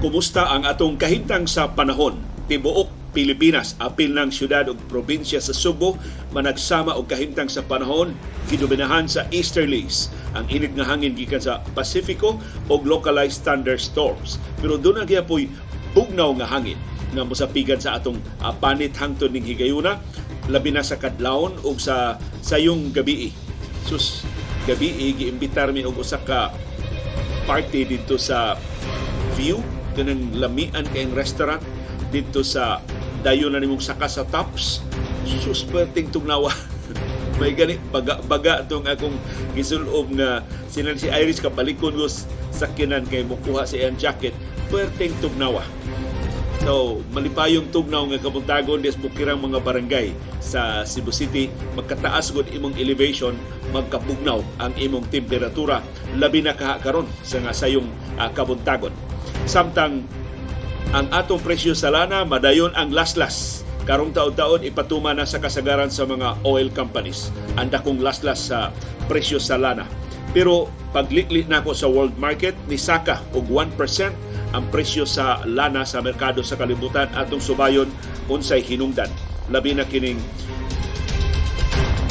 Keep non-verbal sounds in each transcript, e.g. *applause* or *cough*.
Kumusta ang atong kahintang sa panahon? Tibuok Pilipinas, apil ng syudad ug probinsya sa Subo, managsama og kahintang sa panahon, gidominahan sa easterlies. Ang init nga hangin gikan sa Pasifiko og localized thunderstorms. Pero doon na po'y bugnaw nga hangin nga mosapigan sa atong uh, panit hangtod ning higayuna labi na sa kadlawon ug sa sayong gabi. Sus gabi giimbitar mi og usa ka party dito sa View kanang lamian kayong restaurant dito sa dayon na nimong saka sa tops. Sus perting tugnawa. *laughs* May gani baga baga tong akong gisulob nga sinan si Iris kabalikon ko sa kinan kay mukuha sa iyang jacket. Perting tugnawa. So, malipayong tugnaw nga kabuntagon des bukirang mga barangay sa Cebu City, magkataas gud imong elevation, magkabugnaw ang imong temperatura. Labi na karon sa nga sayong uh, kabuntagon. Samtang ang atong presyo sa lana madayon ang laslas karong taon-taon ipatuma na sa kasagaran sa mga oil companies ang dakong laslas sa presyo sa lana. Pero paglikli na ko sa world market ni Saka og 1% ang presyo sa lana sa merkado sa kalibutan atong subayon unsay hinungdan. Labi na kining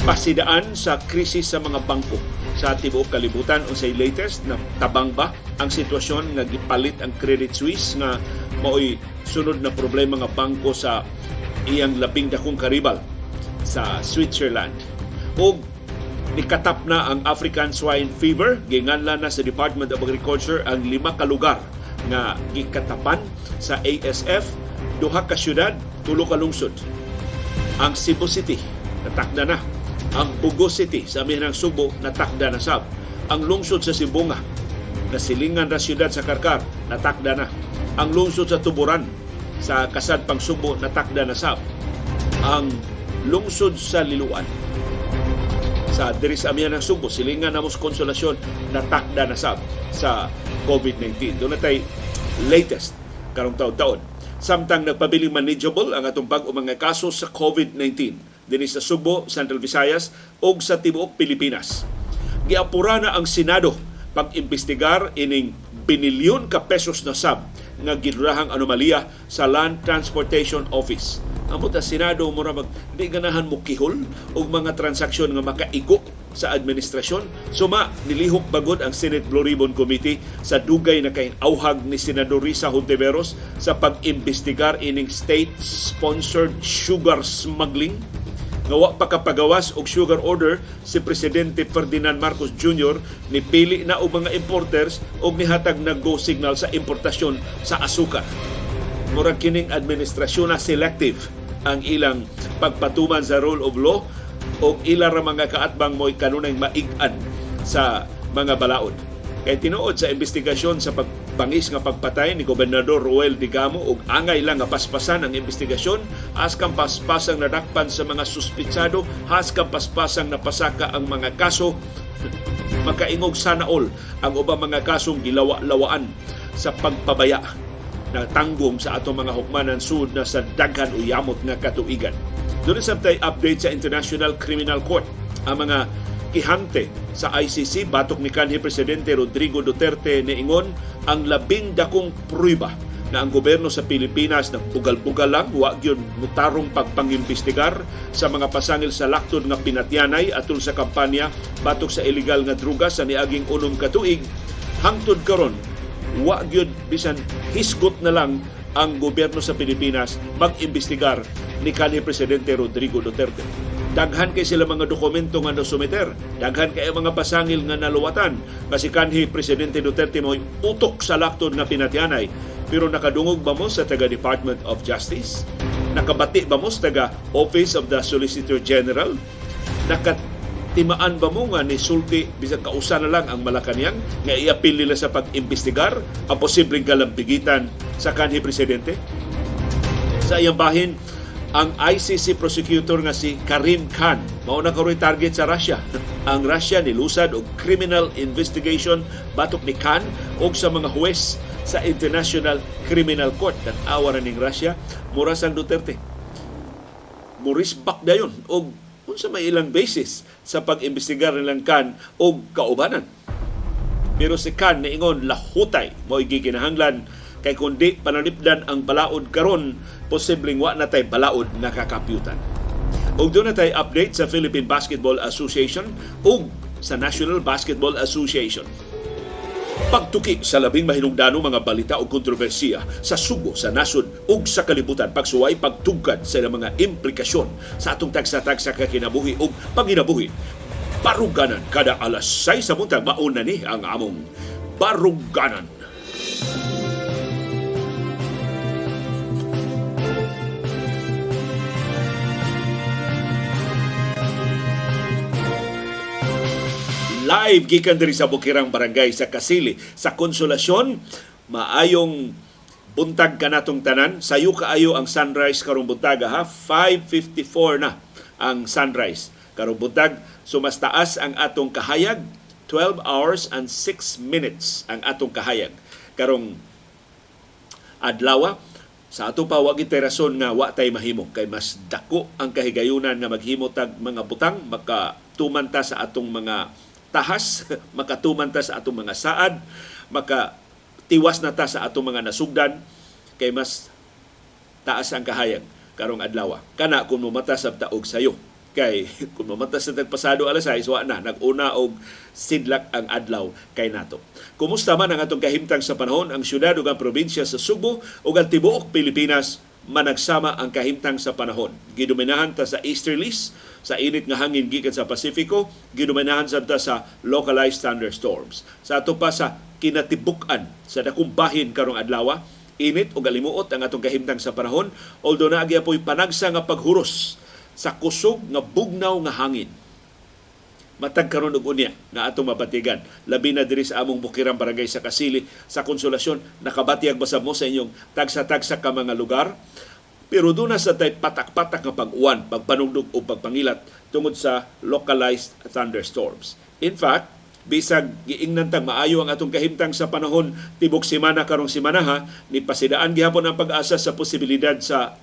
pasidaan sa krisis sa mga bangko sa tibuok kalibutan. Unsay latest na tabang ba ang sitwasyon nga gipalit ang Credit Suisse nga mao'y sunod na problema nga bangko sa iyang labing dakong karibal sa Switzerland. O nikatap na ang African Swine Fever, ginganlan na sa Department of Agriculture ang lima ka lugar nga gikatapan sa ASF duha ka syudad tulo ka lungsod. Ang Cebu City natakda na ang Bugo City sa amihanang Subo natakda na sab ang lungsod sa Sibunga nasilingan ra syudad sa Karkar natakda na ang lungsod sa Tuburan sa Kasad pang Subo natakda na sab ang lungsod sa Liluan sa diri sa ng Subo, silingan na mos konsolasyon natakda na sab sa COVID-19. Doon natay latest karong taon-taon. Samtang nagpabiling manageable ang atong bag mga kaso sa COVID-19 dinhi sa Subo, Central Visayas ug sa tibuok Pilipinas. Giapura na ang Senado pag-imbestigar ining binilyon ka pesos na sab nga gidurahang anomalya sa Land Transportation Office. Amot ang Senado mo mag di ganahan mo kihol og mga transaksyon nga makaigo sa administrasyon. Suma nilihok bagod ang Senate Blue Ribbon Committee sa dugay na kay auhag ni Senador Risa Hontiveros sa pag-imbestigar ining state-sponsored sugar smuggling nga wa pa kapagawas og sugar order si presidente Ferdinand Marcos Jr. ni pili na og mga importers og nihatag na go signal sa importasyon sa asukar. Murag kining administrasyon na selective ang ilang pagpatuman sa rule of law o ilang mga kaatbang mo'y kanunay maig-an sa mga balaod. Kay tinuod sa investigasyon sa pagpangis nga pagpatay ni Gobernador Ruel Digamo ug angay lang nga paspasan ang investigasyon, askang paspasang nadakpan sa mga suspitsado, askang paspasang napasaka ang mga kaso, *laughs* makaingog sana all ang ubang mga kasong gilawa-lawaan sa pagpabaya na tanggong sa atong mga hukmanan sud na sa daghan o yamot nga katuigan. Doon sa update sa International Criminal Court ang mga gihante sa ICC batok ni kanhi presidente Rodrigo Duterte niingon ang labing dakong pruiba na ang gobyerno sa Pilipinas nagbugal-bugal lang wa gyud mutarong pagpangimbestigar sa mga pasangil sa laktod nga pinatyanay atol sa kampanya batok sa illegal nga druga sa niaging unom ka tuig. Hangtod karon wa gyud bisan hisgot na lang ang gobyerno sa Pilipinas mag-imbestigar. Ni kanhi presidente Rodrigo Duterte daghan kay sila mga dokumento nga nasumiter daghan kay mga pasangil nga naluwatan. Kasi kanhi presidente Duterte mo utok sa laktod nga pinatyanay pero nakadungog ba mo sa taga Department of Justice? Nakabati ba mo sa taga Office of the Solicitor General? Nakat timaan ba mo nga ni sulti bisag kausa na lang ang Malacanang nga iapil nila sa pag-imbestigar ang posibleng kalampigitan sa kanhi presidente? Sa iyang bahin ang ICC prosecutor nga si Karim Khan mao na karoy target sa Russia. *laughs* Ang Russia nilusad og criminal investigation batok ni Khan og sa mga huwes sa International Criminal Court kan awa ning Russia mura sang Duterte. Muris back dayon og unsa may ilang basis sa pag-imbestigar nilang Khan og kaubanan. Pero si Khan niingon lahutay mo giginahanglan kay kundi panalipdan ang balaod karon posibleng wa na tay balaod nga kakapyutan. Ug doon na tay update sa Philippine Basketball Association ug sa National Basketball Association. Pagtuki sa labing mahinungdanong mga balita o kontrobersiya sa sugo sa nasod ug sa kalibutan pagsuway pagtugkad sa mga implikasyon sa atong tagsa-tagsa ka kinabuhi ug panginabuhi. Baruganan kada alas 6 sa buntag mauna ni ang among Baruganan. Live gikan diri sa Bukirang Barangay sa Kasili. Sa Konsolasyon maayong buntag kanatong tanan. Sayo kaayo ang sunrise karong buntaga ha 5:54 na ang sunrise karong buntag. So mas taas ang atong kahayag 12 hours and 6 minutes ang atong kahayag karong adlaw sa ato pa wa rason nga wa tay mahimo kay mas dako ang kahigayunan nga maghimo tag mga butang makatuman ta sa atong mga tahas, *laughs* makatuman ta sa atong mga saad, maka tiwas na ta sa atong mga nasugdan kay mas taas ang kahayag karong adlaw. Kana kung mamata sa taog sayo. Kay *laughs* kung mamata sa tagpasado alas 6, wa na naguna og sidlak ang adlaw kay nato. Kumusta man ang atong kahimtang sa panahon ang syudad ug ang probinsya sa Subo ug ang tibuok Pilipinas managsama ang kahimtang sa panahon. Gidominahan ta sa easterlies, sa init nga hangin gikan sa Pasifiko, gidominahan sa ta sa localized thunderstorms. Sa ato pa sa kinatibuk-an sa dakong bahin karong adlaw, init o galimuot ang atong kahimtang sa panahon, although naagya po'y panagsa nga paghuros sa kusog nga bugnaw nga hangin matag karon og unya na atong mabatigan labi na diri sa among bukirang barangay sa Kasili sa Konsolasyon nakabatiyag ba sa mo sa inyong tagsa-tagsa ka mga lugar pero doon na sa tay patak-patak nga pag-uwan, pagpanugdog o pagpangilat tungod sa localized thunderstorms. In fact, bisag giingnan tang maayo ang atong kahimtang sa panahon tibok semana karong semana ha ni pasidaan gihapon ang pag-asa sa posibilidad sa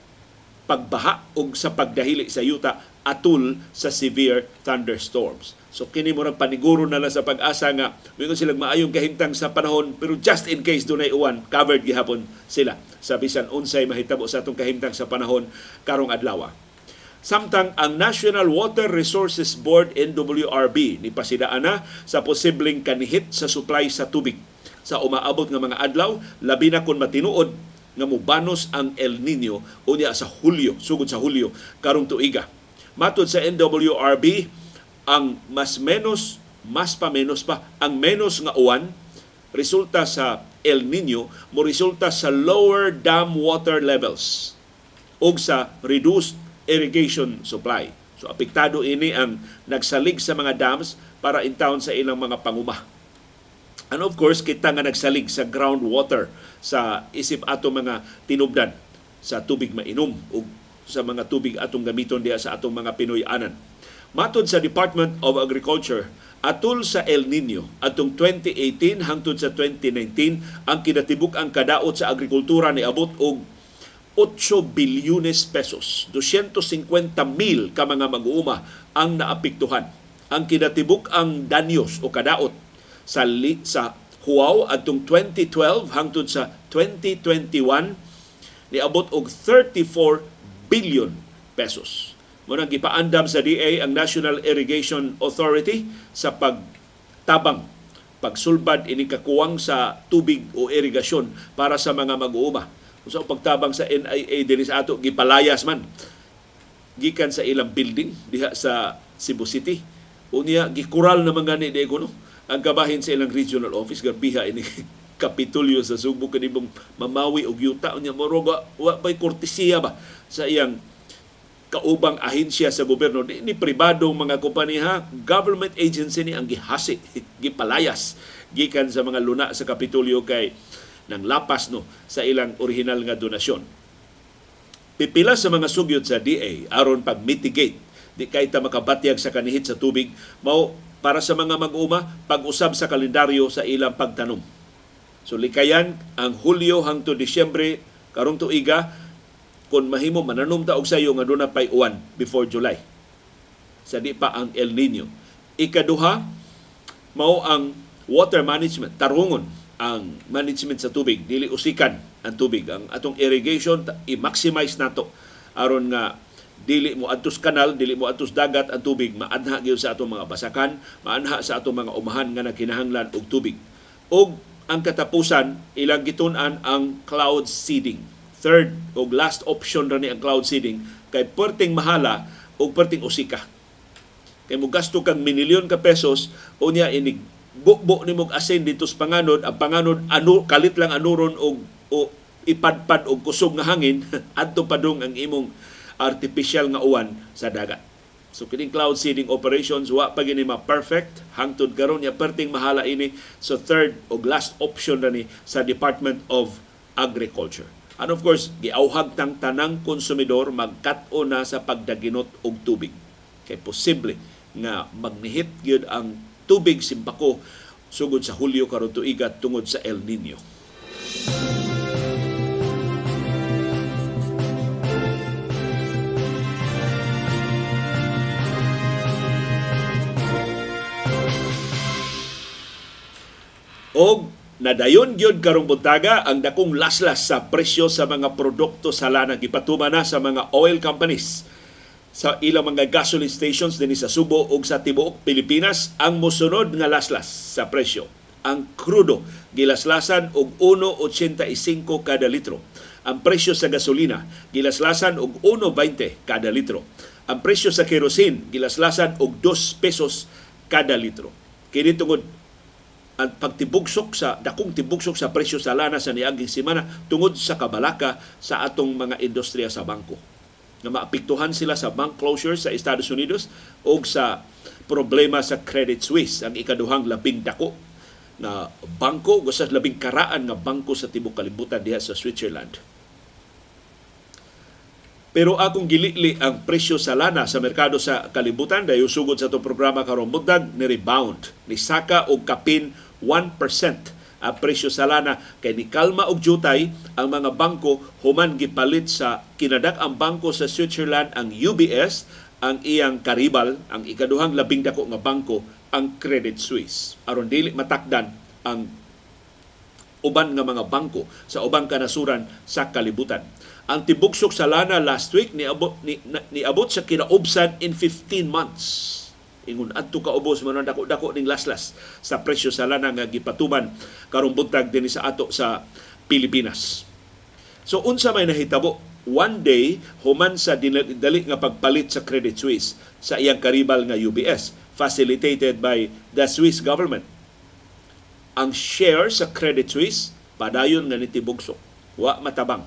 pagbaha o sa pagdahili sa yuta atul sa severe thunderstorms. So kini mo paniguro na lang sa pag-asa nga mingon silang maayong kahimtang sa panahon pero just in case dunay uwan covered gihapon sila sa bisan unsay mahitabo sa atong kahimtang sa panahon karong adlaw. Samtang ang National Water Resources Board NWRB ni pasidaan na sa posibleng kanihit sa supply sa tubig sa umaabot nga mga adlaw labi na kun matinuod nga mubanos ang El Nino unya sa Hulyo, sugod sa Hulyo karong tuiga. Matod sa NWRB, ang mas menos, mas pa menos pa, ang menos nga uwan resulta sa El Nino mo resulta sa lower dam water levels ug sa reduced irrigation supply. So apektado ini ang nagsalig sa mga dams para in sa ilang mga panguma. And of course, kita nga nagsalig sa groundwater sa isip ato mga tinubdan sa tubig mainom o sa mga tubig atong gamiton diha sa atong mga Pinoy-anan. Matod sa Department of Agriculture, atol sa El Nino atong 2018 hangtod sa 2019 ang kinatibuk ang kadaot sa agrikultura ni abot og 8 bilyones pesos. 250 mil ka mga mag-uuma ang naapektuhan. Ang kinatibuk ang danyos o kadaot sa li, sa Huaw adtong 2012 hangtod sa 2021 niabot og 34 billion pesos. Muna gipaandam sa DA ang National Irrigation Authority sa pagtabang pagsulbad ini kakuwang sa tubig o irigasyon para sa mga mag-uuma. Sa pagtabang sa NIA dinhi sa ato gipalayas man gikan sa ilang building diha sa Cebu City. Unya gikural na mga ni no? ang kabahin sa ilang regional office garbiha ini *laughs* kapitulyo sa Subo kanibong mamawi og yuta unya moroga wa bay kortesiya ba sa iyang kaubang ahensya sa gobyerno di ni pribadong mga kompanya government agency ni ang gihasi *laughs* gipalayas gikan sa mga luna sa kapitulyo kay nang lapas no sa ilang original nga donasyon pipila sa mga sugyot sa DA aron pag mitigate di kay ta makabatyag sa kanihit sa tubig mao para sa mga mag-uma pag-usab sa kalendaryo sa ilang pagtanom. So likayan ang Hulyo hangtod Disyembre karong tuiga kung mahimo mananom ta og sayo nga doon pay uwan before July. Sa di pa ang El Nino. Ikaduha mao ang water management. Tarungon ang management sa tubig. Dili usikan ang tubig. Ang atong irrigation i-maximize nato. Aron nga dili mo adtos kanal dili mo adtos dagat ang tubig. Maanha gyud sa atong mga basakan. Maanha sa atong mga umahan nga nagkinahanglan og tubig. Og ang katapusan ilang gitun-an ang cloud seeding third og last option ra ni ang cloud seeding kay perting mahala og perting usika kay mo gasto kang minilyon ka pesos unya inig bukbo ni mog asin dito sa panganod ang panganod anu kalit lang anuron og o ipadpad og kusog nga hangin *laughs* adto padung ang imong artificial nga uwan sa dagat So kining cloud seeding operations wa pa gini ma-perfect hangtod karon ya perting mahala ini so third og last option na ni sa Department of Agriculture. And of course, giauhag tang tanang konsumidor magkat-o na sa pagdaginot og tubig. Kay posible nga magnihit gyud ang tubig simpako sugod sa Hulyo karon tuiga tungod sa El Nino. Og nadayon gyud karong buntaga ang dakong laslas sa presyo sa mga produkto sa lana gipatuman na sa mga oil companies sa ilang mga gasoline stations dinhi sa Subo ug sa tibuok Pilipinas ang mosunod nga laslas sa presyo. Ang krudo gilaslasan og 1.85 kada litro. Ang presyo sa gasolina gilaslasan og 1.20 kada litro. Ang presyo sa kerosene gilaslasan og 2 pesos kada litro. Kini tungod ang pagtibugsok sa dakong tibugsok sa presyo sa lana sa niaging semana tungod sa kabalaka sa atong mga industriya sa bangko nga maapektuhan sila sa bank closure sa Estados Unidos o sa problema sa Credit Suisse ang ikaduhang labing dako na bangko sa labing karaan nga bangko sa tibok kalibutan diha sa Switzerland. Pero akong gilili ang presyo sa lana sa merkado sa kalibutan dahil sugod sa itong programa karong bundag ni rebound ni saka og kapin 1% ang presyo sa lana kay ni kalma og jutay ang mga bangko human gipalit sa kinadak ang bangko sa Switzerland ang UBS ang iyang karibal ang ikaduhang labing dako nga bangko ang Credit Suisse aron dili matakdan ang uban nga mga bangko sa ubang kanasuran sa kalibutan. Ang tibuksok sa lana last week niabot ni, na- niabot sa kinaubsan in 15 months. Ingon adto ka ubos man ang dako-dako ning laslas sa presyo sa lana nga gipatuman karong buntag dinhi sa ato sa Pilipinas. So unsa may nahitabo one day human sa dali nga pagpalit sa Credit Suisse sa iyang karibal nga UBS facilitated by the Swiss government ang share sa Credit Suisse padayon nga nitibugsok wa matabang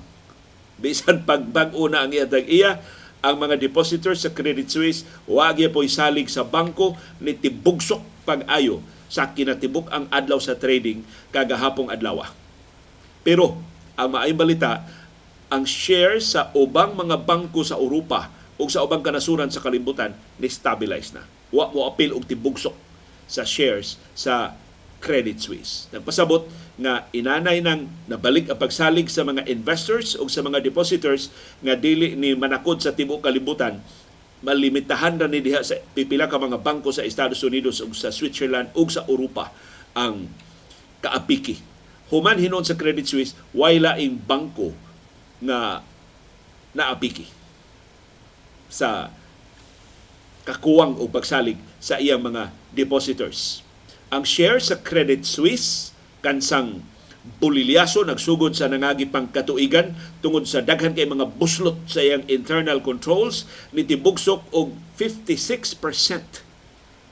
bisan pagbag-o na ang iya iya ang mga depositors sa Credit Suisse wa gyud po'y salig sa bangko nitibugsok pag-ayo sa kinatibuk ang adlaw sa trading kagahapong adlaw pero ang maayong balita ang share sa ubang mga bangko sa Europa o sa ubang kanasuran sa kalibutan ni stabilize na wa mo apil og tibugsok sa shares sa Credit Suisse. Nagpasabot nga inanay nang nabalik ang pagsalig sa mga investors o sa mga depositors nga dili ni manakod sa tibuok kalibutan malimitahan na ni diha sa pipila ka mga bangko sa Estados Unidos ug sa Switzerland ug sa Europa ang kaapiki. Human hinon sa Credit Suisse, way laing bangko nga naapiki sa kakuwang o pagsalig sa iyang mga depositors ang share sa Credit Suisse kansang bulilyaso nagsugod sa nangagipang katuigan tungod sa daghan kay mga buslot sa iyang internal controls ni tibugsok og 56%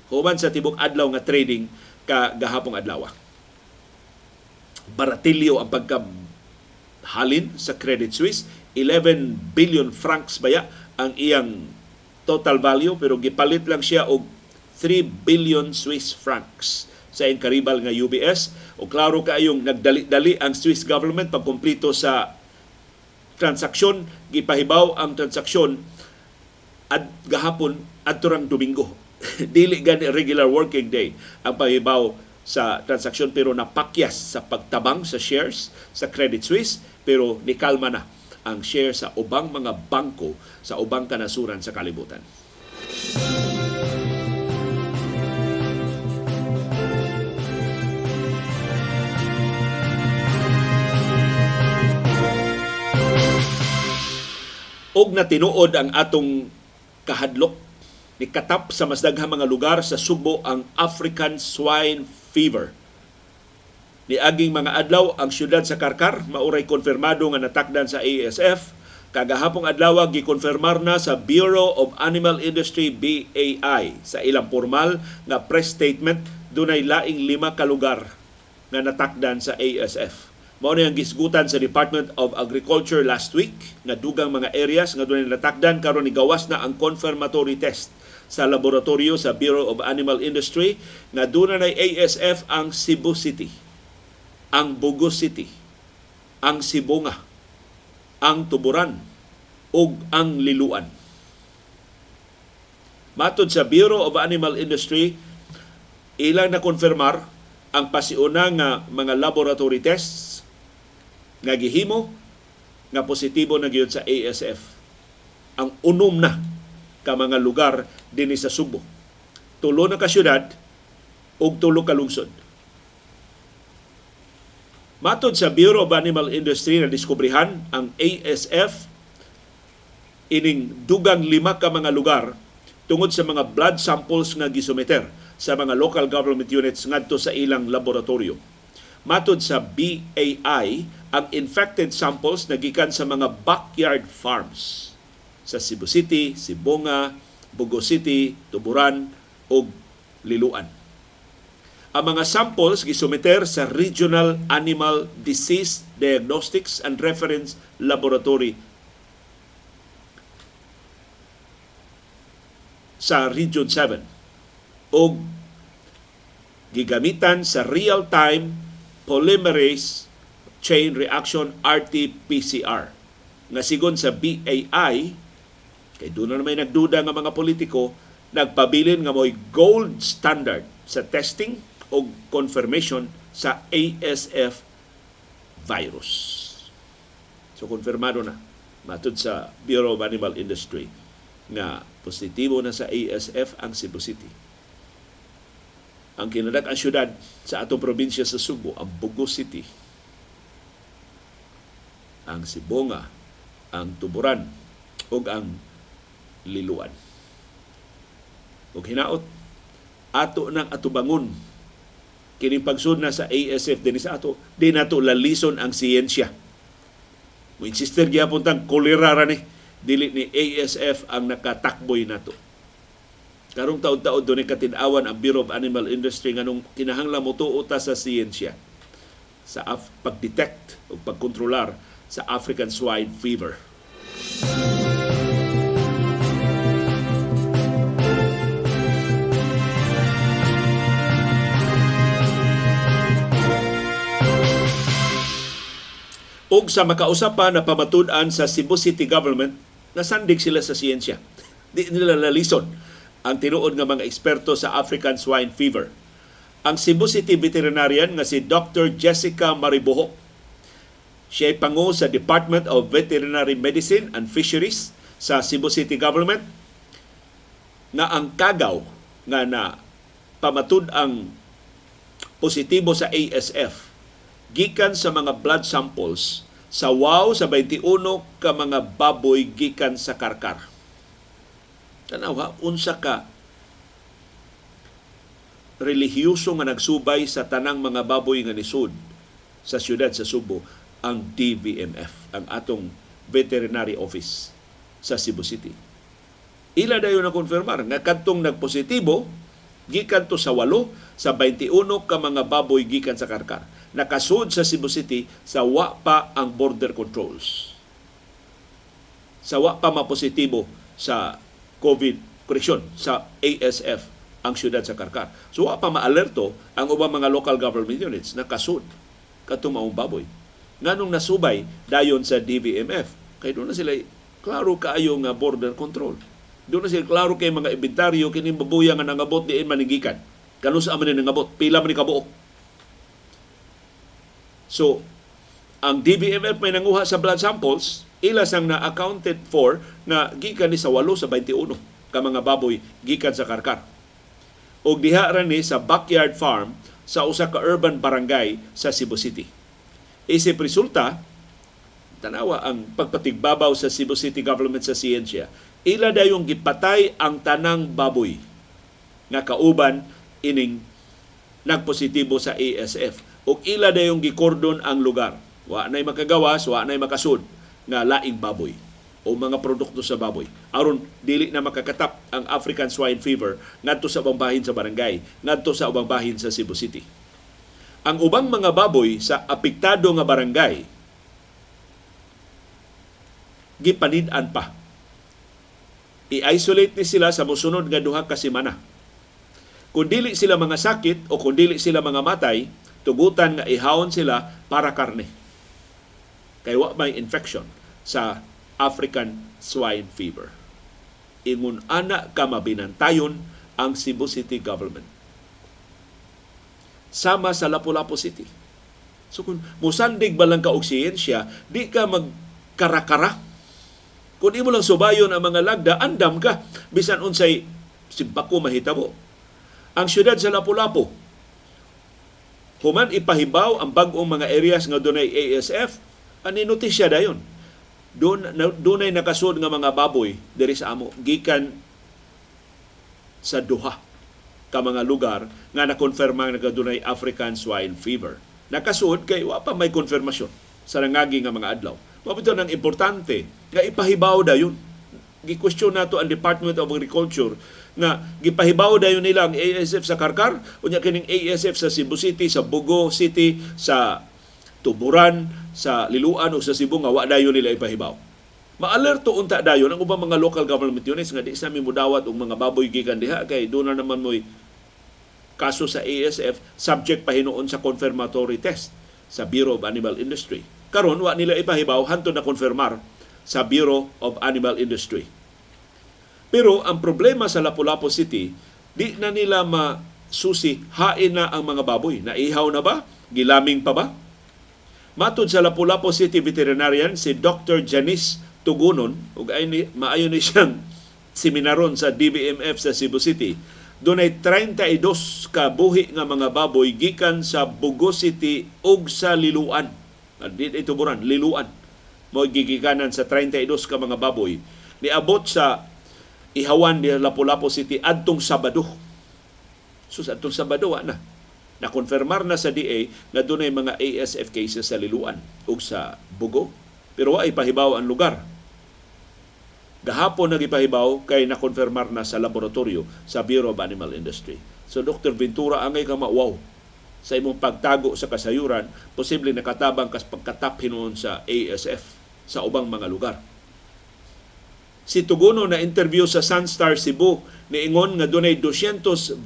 human sa tibok adlaw nga trading ka gahapong adlaw. Baratilyo ang pagka halin sa Credit Suisse 11 billion francs baya ang iyang total value pero gipalit lang siya og 3 billion Swiss francs sa iyang karibal nga UBS o klaro kaayong nagdali-dali ang Swiss government pagkumplito sa transaksyon. Gipahibaw ang transaksyon at gahapon at turang Domingo. *laughs* Dili gani regular working day ang pahibaw sa transaksyon pero napakyas sa pagtabang sa shares sa Credit Suisse pero nikalma na ang share sa ubang mga bangko sa ubang kanasuran sa kalibutan. Og na tinuod ang atong kahadlok ni katap sa mas daghang mga lugar sa Subo ang African swine fever. Ni aging mga adlaw ang syudad sa Karkar mauray konfirmado nga natakdan sa ASF kagahapong adlaw gikonfirmar na sa Bureau of Animal Industry BAI sa ilang formal nga press statement dunay laing lima ka lugar nga natakdan sa ASF. Mao ni ang gisgutan sa Department of Agriculture last week nga dugang mga areas nga dunay natakdan karon ni gawas na ang confirmatory test sa laboratorio sa Bureau of Animal Industry nga duna nay ASF ang Cebu City, ang Bugo City, ang Sibonga, ang Tuburan ug ang Liluan. Matod sa Bureau of Animal Industry, ilang na konfirmar ang pasiuna nga mga laboratory tests nga gihimo nga positibo na gyud sa ASF. Ang unom na ka mga lugar dinhi sa Subo. Tulo na ka syudad ug tulo ka lungsod. Matod sa Bureau of Animal Industry na diskubrihan ang ASF ining dugang lima ka mga lugar tungod sa mga blood samples nga gisumeter sa mga local government units ngadto sa ilang laboratorio. Matod sa BAI, ang infected samples nagikan sa mga backyard farms sa Cebu City, Sibonga, Bugo City, Tuburan ug Liluan. Ang mga samples gisumiter sa Regional Animal Disease Diagnostics and Reference Laboratory sa Region 7 o gigamitan sa real-time polymerase chain reaction RT-PCR nga sigon sa BAI kay doon na may nagduda nga mga politiko nagpabilin nga mo'y gold standard sa testing o confirmation sa ASF virus. So konfirmado na matud sa Bureau of Animal Industry nga positibo na sa ASF ang Cebu City. Ang kinadak ang syudad sa atong probinsya sa Subo, ang Bugo City, ang Sibonga, ang Tuburan, ug ang Liluan. Ug hinaot, ato nang atubangon kining pagsud na sa ASF dinhi sa ato, di nato lalison ang siyensya. Mo insister gyapon tang kolera ra ni dili ni ASF ang nakatakboy nato. Karong taud-taud doon katid-awan ang Bureau of Animal Industry nganong kinahanglan mo tuota sa siyensya sa pag-detect o pagkontrolar sa African swine fever. ug sa makausapan na pamatud-an sa Cebu City Government nasandig sila sa siyensya. Di nila nalison ang tinuod nga mga eksperto sa African swine fever. Ang Cebu City veterinarian nga si Dr. Jessica Mariboho siya ay pangu sa Department of Veterinary Medicine and Fisheries sa Cebu City Government na ang kagaw nga na pamatud ang positibo sa ASF gikan sa mga blood samples sa wow sa 21 ka mga baboy gikan sa karkar. Tanawa, unsa ka relihiyoso nga nagsubay sa tanang mga baboy nga nisud sa siyudad sa Subo ang DVMF, ang atong veterinary office sa Cebu City. Ila dayon na konfirmar nga kadtong nagpositibo gikan to sa walo sa 21 ka mga baboy gikan sa karkar. Nakasud sa Cebu City sa wa pa ang border controls. Sa wa pa mapositibo sa COVID correction sa ASF ang syudad sa Karkar. So wa pa maalerto ang ubang mga local government units na kasud katong baboy. Nganong nasubay dayon sa DVMF. Kay doon na sila klaro kaayo nga border control. Doon na sila klaro kay mga inventaryo kini babuya nga nangabot diin manigikan. Kano sa aman nangabot, pila man ni kabuok. So, ang DBMF may nanguha sa blood samples, ila sang na-accounted for na gikan ni sa 8 sa 21 ka mga baboy gikan sa Karkar. O diha ra ni sa backyard farm sa usa ka urban barangay sa Cebu City. Isip resulta, tanawa ang pagpatigbabaw sa Cebu City government sa siyensya. Ila dayong gipatay ang tanang baboy nga kauban ining nagpositibo sa ASF ug ila dayong gikordon ang lugar. Wa nay makagawas, wa nay makasud nga laing baboy o mga produkto sa baboy aron dili na makakatap ang African swine fever ngadto sa ubang bahin sa barangay, ngadto sa ubang bahin sa Cebu City. Ang ubang mga baboy sa apektado nga barangay gipanid-an pa. I-isolate ni sila sa mosunod nga duha ka semana. Kung dili sila mga sakit o kung dili sila mga matay, tugutan nga ihawon sila para karne. Kay wa may infection sa African swine fever. Ingon ana ka mabinantayon ang Cebu City government. Sama sa Lapu-Lapu City. So kung musandig ba lang ka og siyensya, di ka magkarakara. Kung imo lang subayon ang mga lagda, andam ka. Bisan unsay simbako mahitabo. Ang syudad sa Lapu-Lapu, human ipahibaw ang bag-ong mga areas nga dunay ASF, ani notisya dayon. Doon na- dunay nakasud nga mga baboy diri sa amo gikan sa duha ka mga lugar nga nakonfirma nga dunay African swine fever. Nakasud kay wa pa may konfirmasyon sa nangagi nga mga adlaw. Mabito nang importante nga ipahibaw dayon. Gi-question nato ang Department of Agriculture nga gipahibaw dayon nila ang ASF sa Karkar unya kining ASF sa Cebu City, sa Bugo City, sa Tuburan, sa Liluan o sa Cebu nga wa dayon nila ipahibaw. Maalerto unta dayon ang ubang mga local government units nga di sa mudawat og mga baboy gikan diha kay doon na naman mo'y kaso sa ASF subject pa hinuon sa confirmatory test sa Bureau of Animal Industry. Karon wa nila ipahibaw hantod na konfirmar sa Bureau of Animal Industry. Pero ang problema sa Lapu-Lapu City, di na nila masusi hain na ang mga baboy. Naihaw na ba? Gilaming pa ba? Matod sa Lapu-Lapu City Veterinarian, si Dr. Janice Tugunon, ug maayo ni siyang seminaron sa DBMF sa Cebu City, dunay 32 ka buhi nga mga baboy gikan sa Bugo City ug sa Liluan. Ah, Di ito buran, Liluan. Mo gigikanan sa 32 ka mga baboy. Niabot sa ihawan ni Lapu-Lapu City adtong Sabado. Sus adtong Sabado wa na. Nakonfirmar na sa DA nga dunay mga ASF cases sa Liluan ug sa Bugo. Pero wa ipahibaw ang lugar. Gahapon nagipahibaw kay nakonfirmar na sa laboratorio sa Bureau of Animal Industry. So Dr. Ventura angay ka wow sa imong pagtago sa kasayuran, posible nakatabang kas pagkatap hinuon sa ASF sa ubang mga lugar. Si Tuguno na interview sa Sunstar Cebu niingon nga dunay 220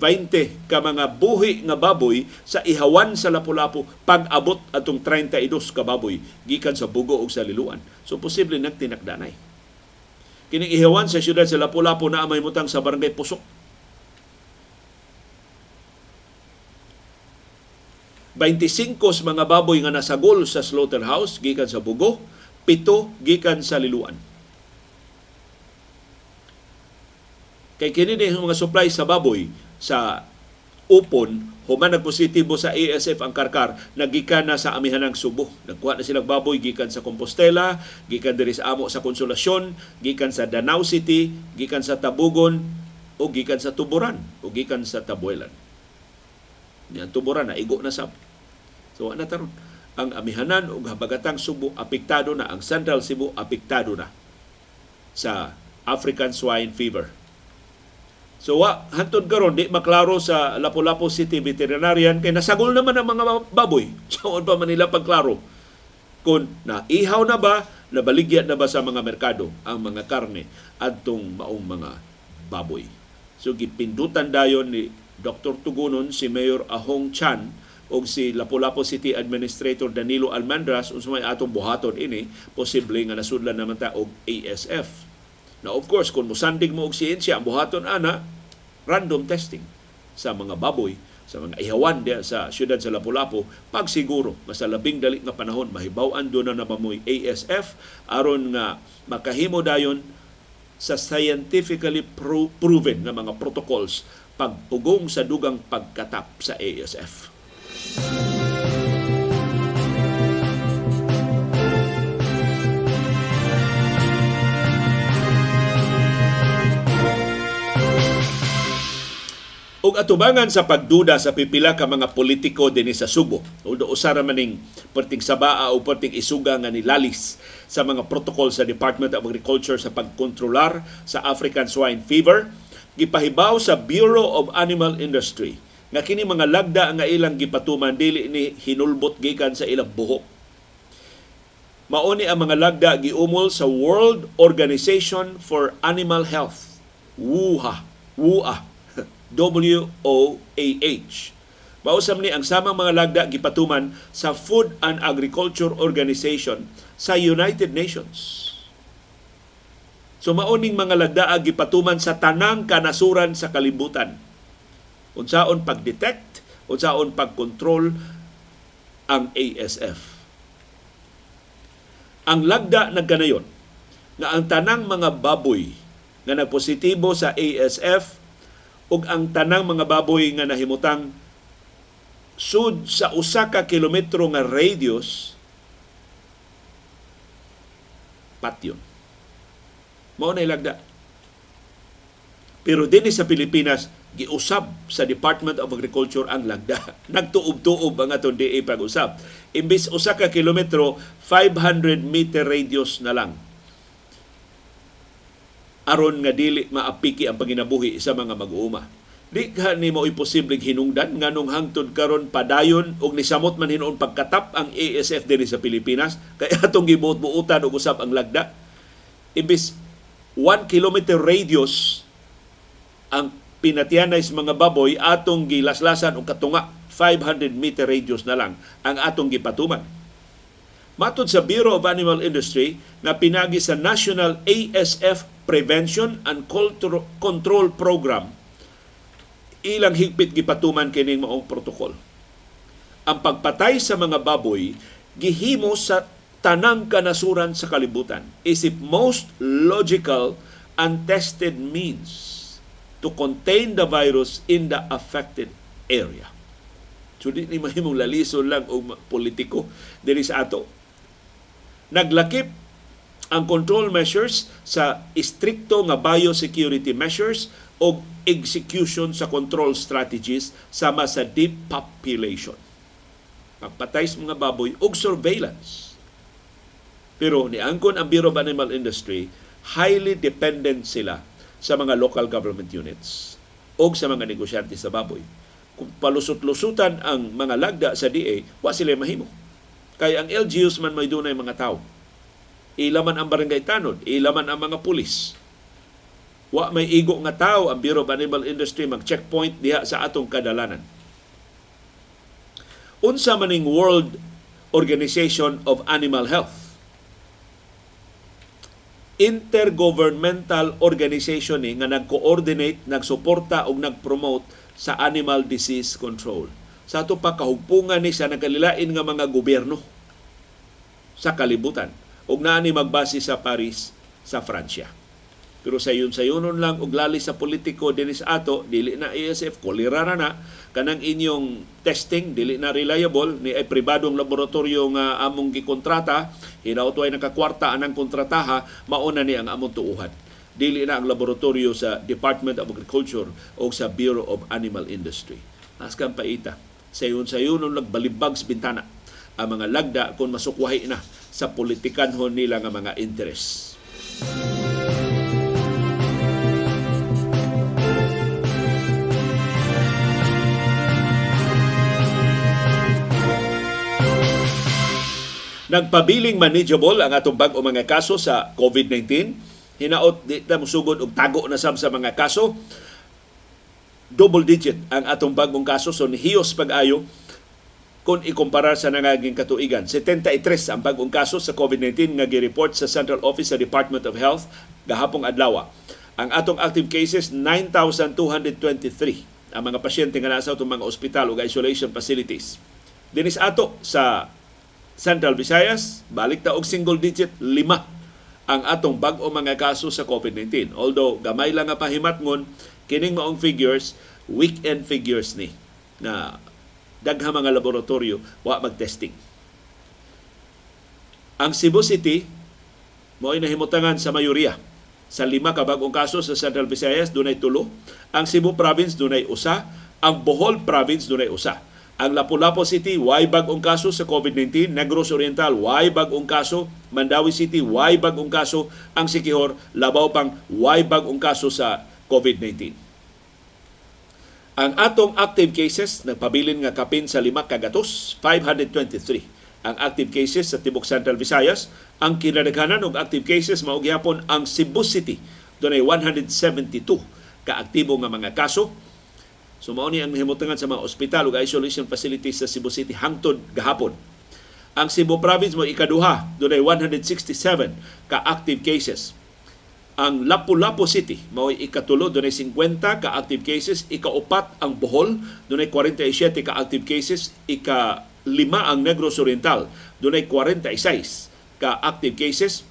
ka mga buhi nga baboy sa ihawan sa Lapu-Lapu pag-abot atong 32 ka baboy gikan sa Bugo ug sa Liluan. So posible nagtinakdanay. Kining ihawan sa syudad sa Lapu-Lapu na may mutang sa barangay Pusok 25 sa mga baboy nga nasagol sa slaughterhouse gikan sa Bugo, pito gikan sa Liluan. Kay kini ni mga supply sa baboy sa upon human nagpositibo sa ASF ang karkar nagikan na sa amihanang Subo. Nagkuha na silang baboy gikan sa Compostela, gikan diri sa amo sa Konsolasyon, gikan sa Danau City, gikan sa Tabugon o gikan sa Tuburan o gikan sa Tabuelan. Yan tuburan na igo na sab. So ana taron ang amihanan ug habagatang Subo apektado na ang Central Cebu apektado na sa African swine fever. So wa hantod karon di maklaro sa Lapu-Lapu City Veterinarian kay nasagol naman ang mga baboy. *laughs* Saan pa man nila pagklaro kung naihaw na ba, nabaligyan na ba sa mga merkado ang mga karne adtong maong mga baboy. So gipindutan dayon ni Dr. Tugunon si Mayor Ahong Chan o si Lapu-Lapu City Administrator Danilo Almandras unsa may atong buhaton ini posible nga nasudlan naman ta og ASF. Now of course kung musandig mo og siyensya ang buhaton ana random testing sa mga baboy sa mga ihawan diya sa siyudad sa Lapu-Lapu pagsiguro nga sa labing dali nga panahon mahibaw-an do na nabamoy ASF aron nga makahimo dayon sa scientifically pro- proven nga mga protocols pagpugong sa dugang pagkatap sa ASF. Og atubangan sa pagduda sa pipila ka mga politiko dinhi sa Subo. Although usara maning perting sabaa o perting isuga nga nilalis sa mga protocol sa Department of Agriculture sa pagkontrolar sa African swine fever, gipahibaw sa Bureau of Animal Industry nga kini mga lagda nga ilang gipatuman dili ni hinulbot gikan sa ilang buhok. Mauni ang mga lagda giumol sa World Organization for Animal Health. WUHA. WUA. WOAH. Mausam ni ang samang mga lagda gipatuman sa Food and Agriculture Organization sa United Nations. So mauning mga lagda gipatuman sa tanang kanasuran sa kalibutan. Unsaon pag-detect, unsaon pag-control ang ASF. Ang lagda nagkanayon nga ang tanang mga baboy nga nagpositibo sa ASF ug ang tanang mga baboy nga nahimutang sud sa usa ka kilometro nga radius patyon. Mao na ilagda. Pero dinhi sa Pilipinas giusab sa Department of Agriculture ang lagda. *laughs* Nagtuob-tuob ang atong DA pag-usab. Imbis usa ka kilometro, 500 meter radius na lang aron nga dili maapiki ang panginabuhi sa mga mag-uuma. Di ka ni mo posibleng hinungdan nganong hangtod karon padayon og nisamot man hinuon pagkatap ang ASF dinhi sa Pilipinas kay *laughs* atong gibuot-buutan og usab ang lagda. Imbis 1 kilometer radius ang pinatianay sa mga baboy atong gilaslasan og katunga 500 meter radius na lang ang atong gipatuman. Matod sa Bureau of Animal Industry na pinagi sa National ASF Prevention and Control Program, ilang higpit gipatuman kining maong protokol. Ang pagpatay sa mga baboy gihimo sa tanang kanasuran sa kalibutan isip most logical and tested means to contain the virus in the affected area. So di ni mahimong lalisod lang og politiko diri sa ato naglakip ang control measures sa istrikto nga biosecurity measures o execution sa control strategies sama sa depopulation. Pagpatay sa mga baboy og surveillance. Pero niangkon ang Bureau of Animal Industry, highly dependent sila sa mga local government units o sa mga negosyante sa baboy. Kung palusot-lusutan ang mga lagda sa DA, wa sila mahimo Kay ang LGUs man may dunay mga tao. Ilaman ang barangay tanod, ilaman ang mga pulis. Wa may igo nga tao ang Bureau of Animal Industry mag-checkpoint diha sa atong kadalanan. Unsa maning World Organization of Animal Health intergovernmental organization ni nga nag-coordinate, nagsuporta ug nag-promote sa animal disease control sa ato pa kahugpungan ni sa nagkalilain nga mga gobyerno sa kalibutan. Ug naa ni magbase sa Paris sa Fransya. Pero sa yun sa yunon lang og lali sa politiko dinhi sa ato dili na ASF kolera na na. Kanang inyong testing dili na reliable ni ay pribadong laboratorio nga among gikontrata hinautoy nakakwarta anang kontrataha mauna ni ang among tuuhan. Dili na ang laboratorio sa Department of Agriculture o sa Bureau of Animal Industry. Askan paita sayon-sayon nung nagbalibag sa bintana ang mga lagda kung masukwahi na sa politikanhon nila nga mga interes. Nagpabiling manageable ang atong bag-o mga kaso sa COVID-19. Hinaot di ta musugod og tago na sab sa mga kaso double digit ang atong bagong kaso so nihiyos pag-ayo kung ikumpara sa nangaging katuigan. 73 ang bagong kaso sa COVID-19 nga gi-report sa Central Office sa Department of Health gahapong adlaw. Ang atong active cases 9,223 ang mga pasyente nga nasa atong mga ospital o isolation facilities. Dinis ato sa Central Visayas, balik ta og single digit lima ang atong bag-o mga kaso sa COVID-19. Although gamay lang nga pahimatngon kining maong figures weekend figures ni na dagha mga laboratorio wa mag-testing. Ang Cebu City mao nahimutangan sa mayoriya sa lima ka bag-ong kaso sa Central Visayas dunay tulo. Ang Cebu Province dunay usa, Ang Bohol Province dunay usa. Ang Lapu-Lapu City, way bagong kaso sa COVID-19. Negros Oriental, way bagong kaso. Mandawi City, way bagong kaso. Ang Sikihor, labaw pang way bagong kaso sa COVID-19. Ang atong active cases, nagpabilin nga kapin sa lima kagatos, 523 ang active cases sa Tibok Central Visayas. Ang kinadaghanan og active cases mao gihapon ang Cebu City. Doon ay 172 kaaktibo nga mga kaso. So mao ni ang himutangan sa mga ospital ug isolation facilities sa Cebu City hangtod gahapon. Ang Cebu Province mo ikaduha, doon ay 167 ka active cases. Ang Lapu-Lapu City, mao ikatulo, doon ay 50 ka active cases. Ikaupat ang Bohol, doon ay 47 ka active cases. Ika lima ang Negros Oriental, doon ay 46 ka active cases.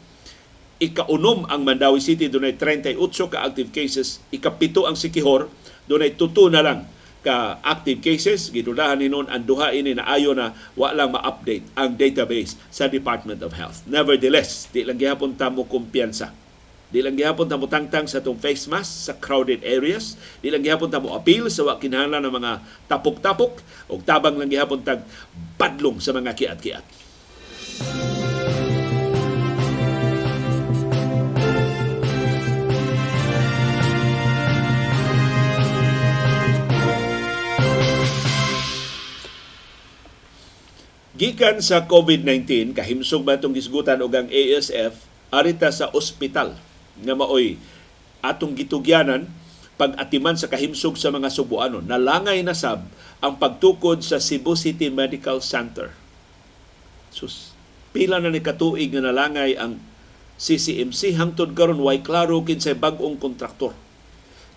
Ikaunom ang Mandawi City, doon ay 38 ka active cases. Ikapito ang Sikihor, doon ay tuto na lang ka active cases. Gidudahan ni noon ang duha ini na ayo na wa ma-update ang database sa Department of Health. Nevertheless, di lang gihapon ta mo kumpiyansa. Di lang gihapon ta tangtang sa tong face mask sa crowded areas. Di lang gihapon ta mo appeal sa wa kinahanglan ng mga tapok-tapok o tabang lang gihapon tag badlong sa mga kiat-kiat. Gikan sa COVID-19, kahimsog ba itong gisgutan o ang ASF, arita sa ospital nga maoy atong gitugyanan pag-atiman sa kahimsog sa mga Subuanon. Nalangay na sab ang pagtukod sa Cebu City Medical Center. Sus, pila na ni katuig nga nalangay ang CCMC hangtod karon way klaro kinsay bag-ong kontraktor.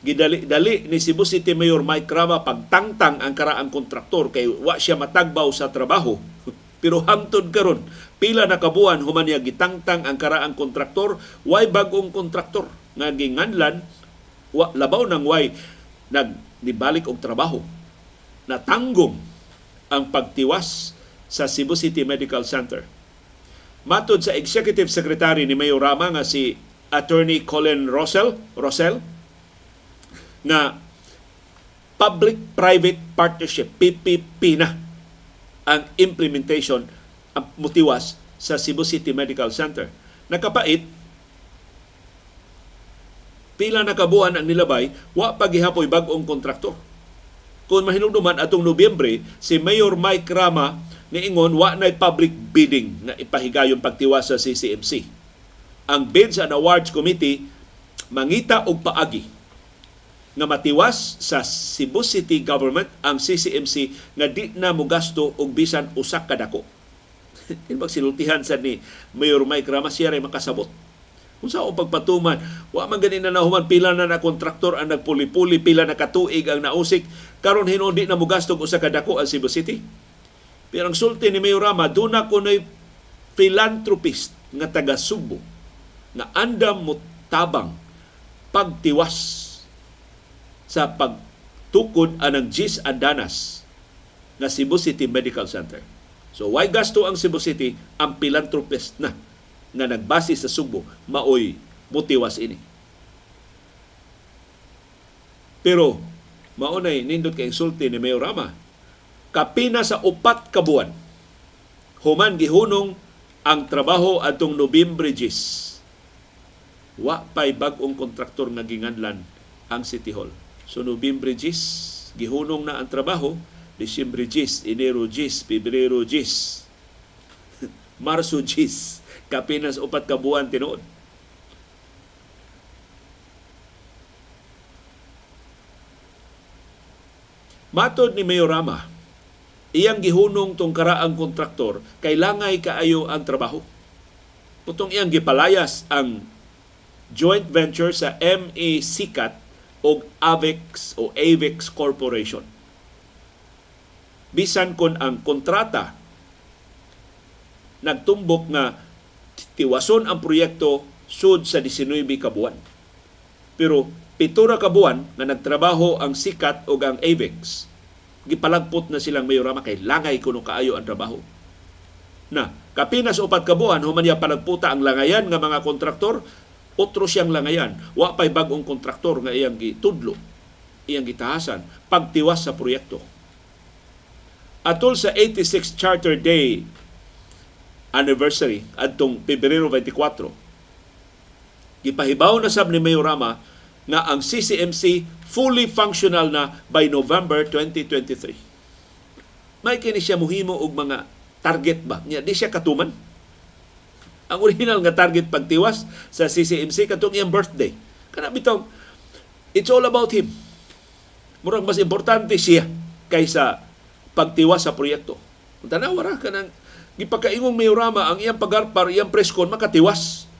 Gidali-dali ni Cebu City Mayor Mike Rama pagtangtang ang karaang kontraktor kay wa siya matagbaw sa trabaho. *laughs* Pero hangtod karon pila na kabuan human niya gitangtang ang karaang kontraktor, way bag-ong kontraktor nga ginganlan wa, labaw nang way nag nibalik og trabaho. Natanggong ang pagtiwas sa Cebu City Medical Center. Matod sa Executive Secretary ni Mayor Rama nga si Attorney Colin Rosell, Rosell nga public-private partnership PPP na ang implementation mutiwas sa Cebu City Medical Center. Nakapait pila na kabuan ang nilabay, wa pagihapoy bag-ong kontraktor. Kung mahinungduman atong Nobyembre, si Mayor Mike Rama niingon wa na public bidding nga ipahigayon pagtiwas sa CCMC. Ang Bids and Awards Committee mangita og paagi nga matiwas sa Cebu City Government ang CCMC nga di na mo gasto og bisan usak ka dako. *laughs* Ilbag sinultihan sa ni Mayor Mike Rama siya ray makasabot. Kung sa pagpatuman, wa man ganin na nahuman pila na na kontraktor ang nagpuli-puli, pila na katuig ang nausik, karon hinundi na mo gasto og usa ka dako ang Cebu City. Pero ang sulti ni Mayor Rama, doon na kuno'y philanthropist nga taga Subo nga andam mo tabang pagtiwas sa pagtukod anang Gis Andanas na Cebu City Medical Center. So why gasto ang Cebu City ang philanthropist na nga nagbase sa Subo maoy mutiwas ini. Pero maunay nindot kay insulti ni Mayor Rama. Kapina sa upat ka buwan human gihunong ang trabaho atong Nobyembre 10. Wa pay bag-ong kontraktor nga ginganlan ang City Hall. So Nobyembre 10, gihunong na ang trabaho, Disyembre 10, Enero 10, Pebrero 10, *laughs* Marso 10, kapinas upat ka buwan tinuod. Matod ni Mayor Rama, iyang gihunong tong karaang kontraktor kay langay kaayo ang trabaho. Putong iyang gipalayas ang joint venture sa MA Sikat o AVEX o AVEX Corporation. Bisan kon ang kontrata nagtumbok nga tiwason ang proyekto sud sa 19 ka buwan. Pero pitura ka buwan nga nagtrabaho ang Sikat o ang AVEX, gipalagpot na silang mayorama kay langay kuno kaayo ang trabaho. Na, kapinas upat ka buwan, human palagputa ang langayan nga mga kontraktor, otro siyang langayan. Wa pay bag-ong kontraktor nga iyang gitudlo. iyang gitahasan pagtiwas sa proyekto. Atol sa 86 Charter Day anniversary adtong Pebrero 24, gipahibaw na sab ni Mayorama nga ang CCMC fully functional na by November 2023. May kini siya muhimo og mga target ba? Nya di siya katuman. Ang original nga target pagtiwas sa CCMC katong iyang birthday. Kana bitaw it's all about him. Murag mas importante siya kaysa pagtiwas sa proyekto. Kung tanawa ra ka ng gipakaingong mayorama ang iyang pagarpar, iyang preskon, makatiwas.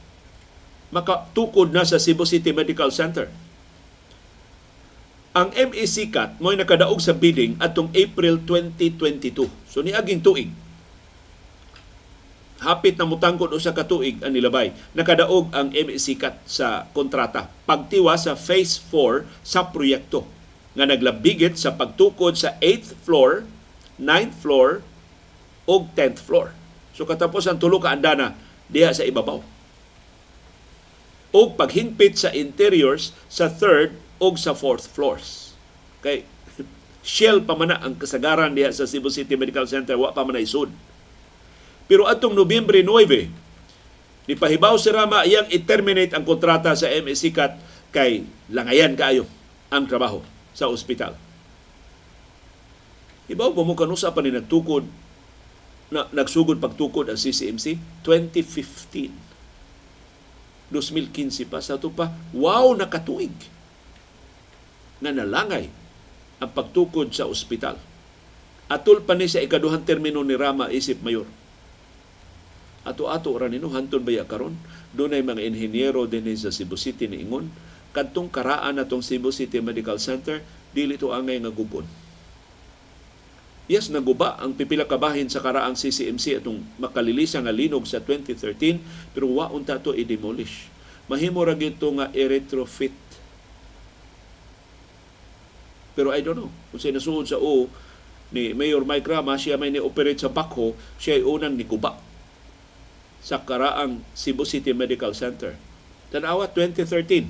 Makatukod na sa Cebu City Medical Center. Ang MEC CAT mo'y nakadaog sa bidding atong April 2022. So niaging tuig. Hapit na mutangkod usa ka tuig ang nilabay. Nakadaog ang MEC CAT sa kontrata. Pagtiwa sa Phase 4 sa proyekto nga naglabigit sa pagtukod sa 8th floor, 9th floor, o 10th floor. So katapos ang tulo ka andana diha sa ibabaw. O paghingpit sa interiors sa 3rd o sa 4th floors. Kay *laughs* shell pa man ang kasagaran diha sa Cebu City Medical Center wa pa man isud. Pero atong Nobyembre 9, nipahibaw si Rama iyang i-terminate ang kontrata sa MSCCAT kay langayan kaayo ang trabaho sa ospital. Ibaw mo mo kanusa pa ni nagtukod. Na nagsugod pagtukod ang CCMC 2015 2015 pa. Sa pa wow nakatuig. Na nalangay ang pagtukod sa ospital. Atol pa ni sa ikaduhang termino ni Rama isip mayor. Ato-ato ra nino hanton baya karon? Dunay mga inhinyero dinhi sa Cebu City ni Ingon kadtong karaan natong Cebu City Medical Center dili to angay nga gubon Yes, naguba ang pipila kabahin sa karaang CCMC atong makalilisa nga linog sa 2013 pero wa unta to i-demolish. Mahimo ra gito nga i-retrofit. Pero I don't know. Kung siya nasuod sa O ni Mayor Mike Rama, siya may ni-operate sa Bakho, siya ay unang niguba sa karaang Cebu City Medical Center. Tanawa, 2013.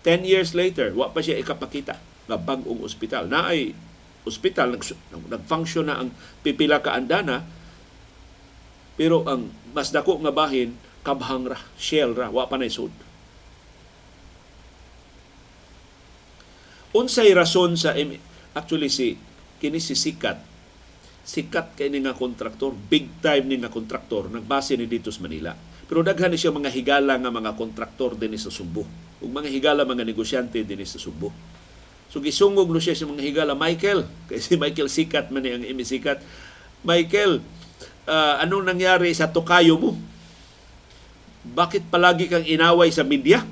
10 years later, wa pa siya ikapakita nga bagong ospital. Na ay ospital, nag, nag-function na ang pipila ka andana, pero ang mas dako nga bahin, kabhang ra, shell ra, wa pa na isod. Unsay rason sa, actually si, kini si Sikat, sikat kay ni nga kontraktor, big time ni nga kontraktor, nagbase ni dito sa Manila. Pero daghan ni siya mga higala nga mga kontraktor din sa Subo. Ug mga higala mga negosyante din sa Subo. So gisungog no siya sa mga higala, Michael, *laughs* kay si Michael Sikat man ang imi Sikat. Michael, uh, anong nangyari sa tokayo mo? Bakit palagi kang inaway sa media?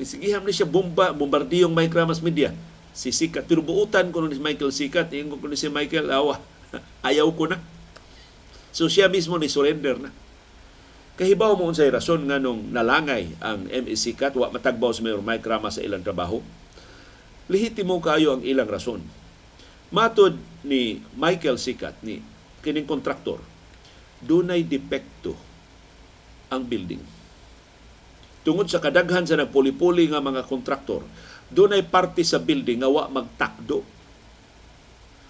Isigiham ni siya bomba, bombardiyong Mike Ramos media. Si Sikat, pero buutan ko ni Michael Sikat, ingon ko ni si Michael, awa, *laughs* ayaw ko na. So siya mismo ni surrender na. Kahibaw mo unsay rason nga nung nalangay ang MEC Kat, wa matagbaw sa Mayor Mike Ramos sa ilang trabaho lehitimo kayo ang ilang rason. Matod ni Michael Sikat, ni kining kontraktor, dunay depekto ang building. Tungod sa kadaghan sa nagpuli-puli nga mga kontraktor, dunay parte sa building nga wa magtakdo.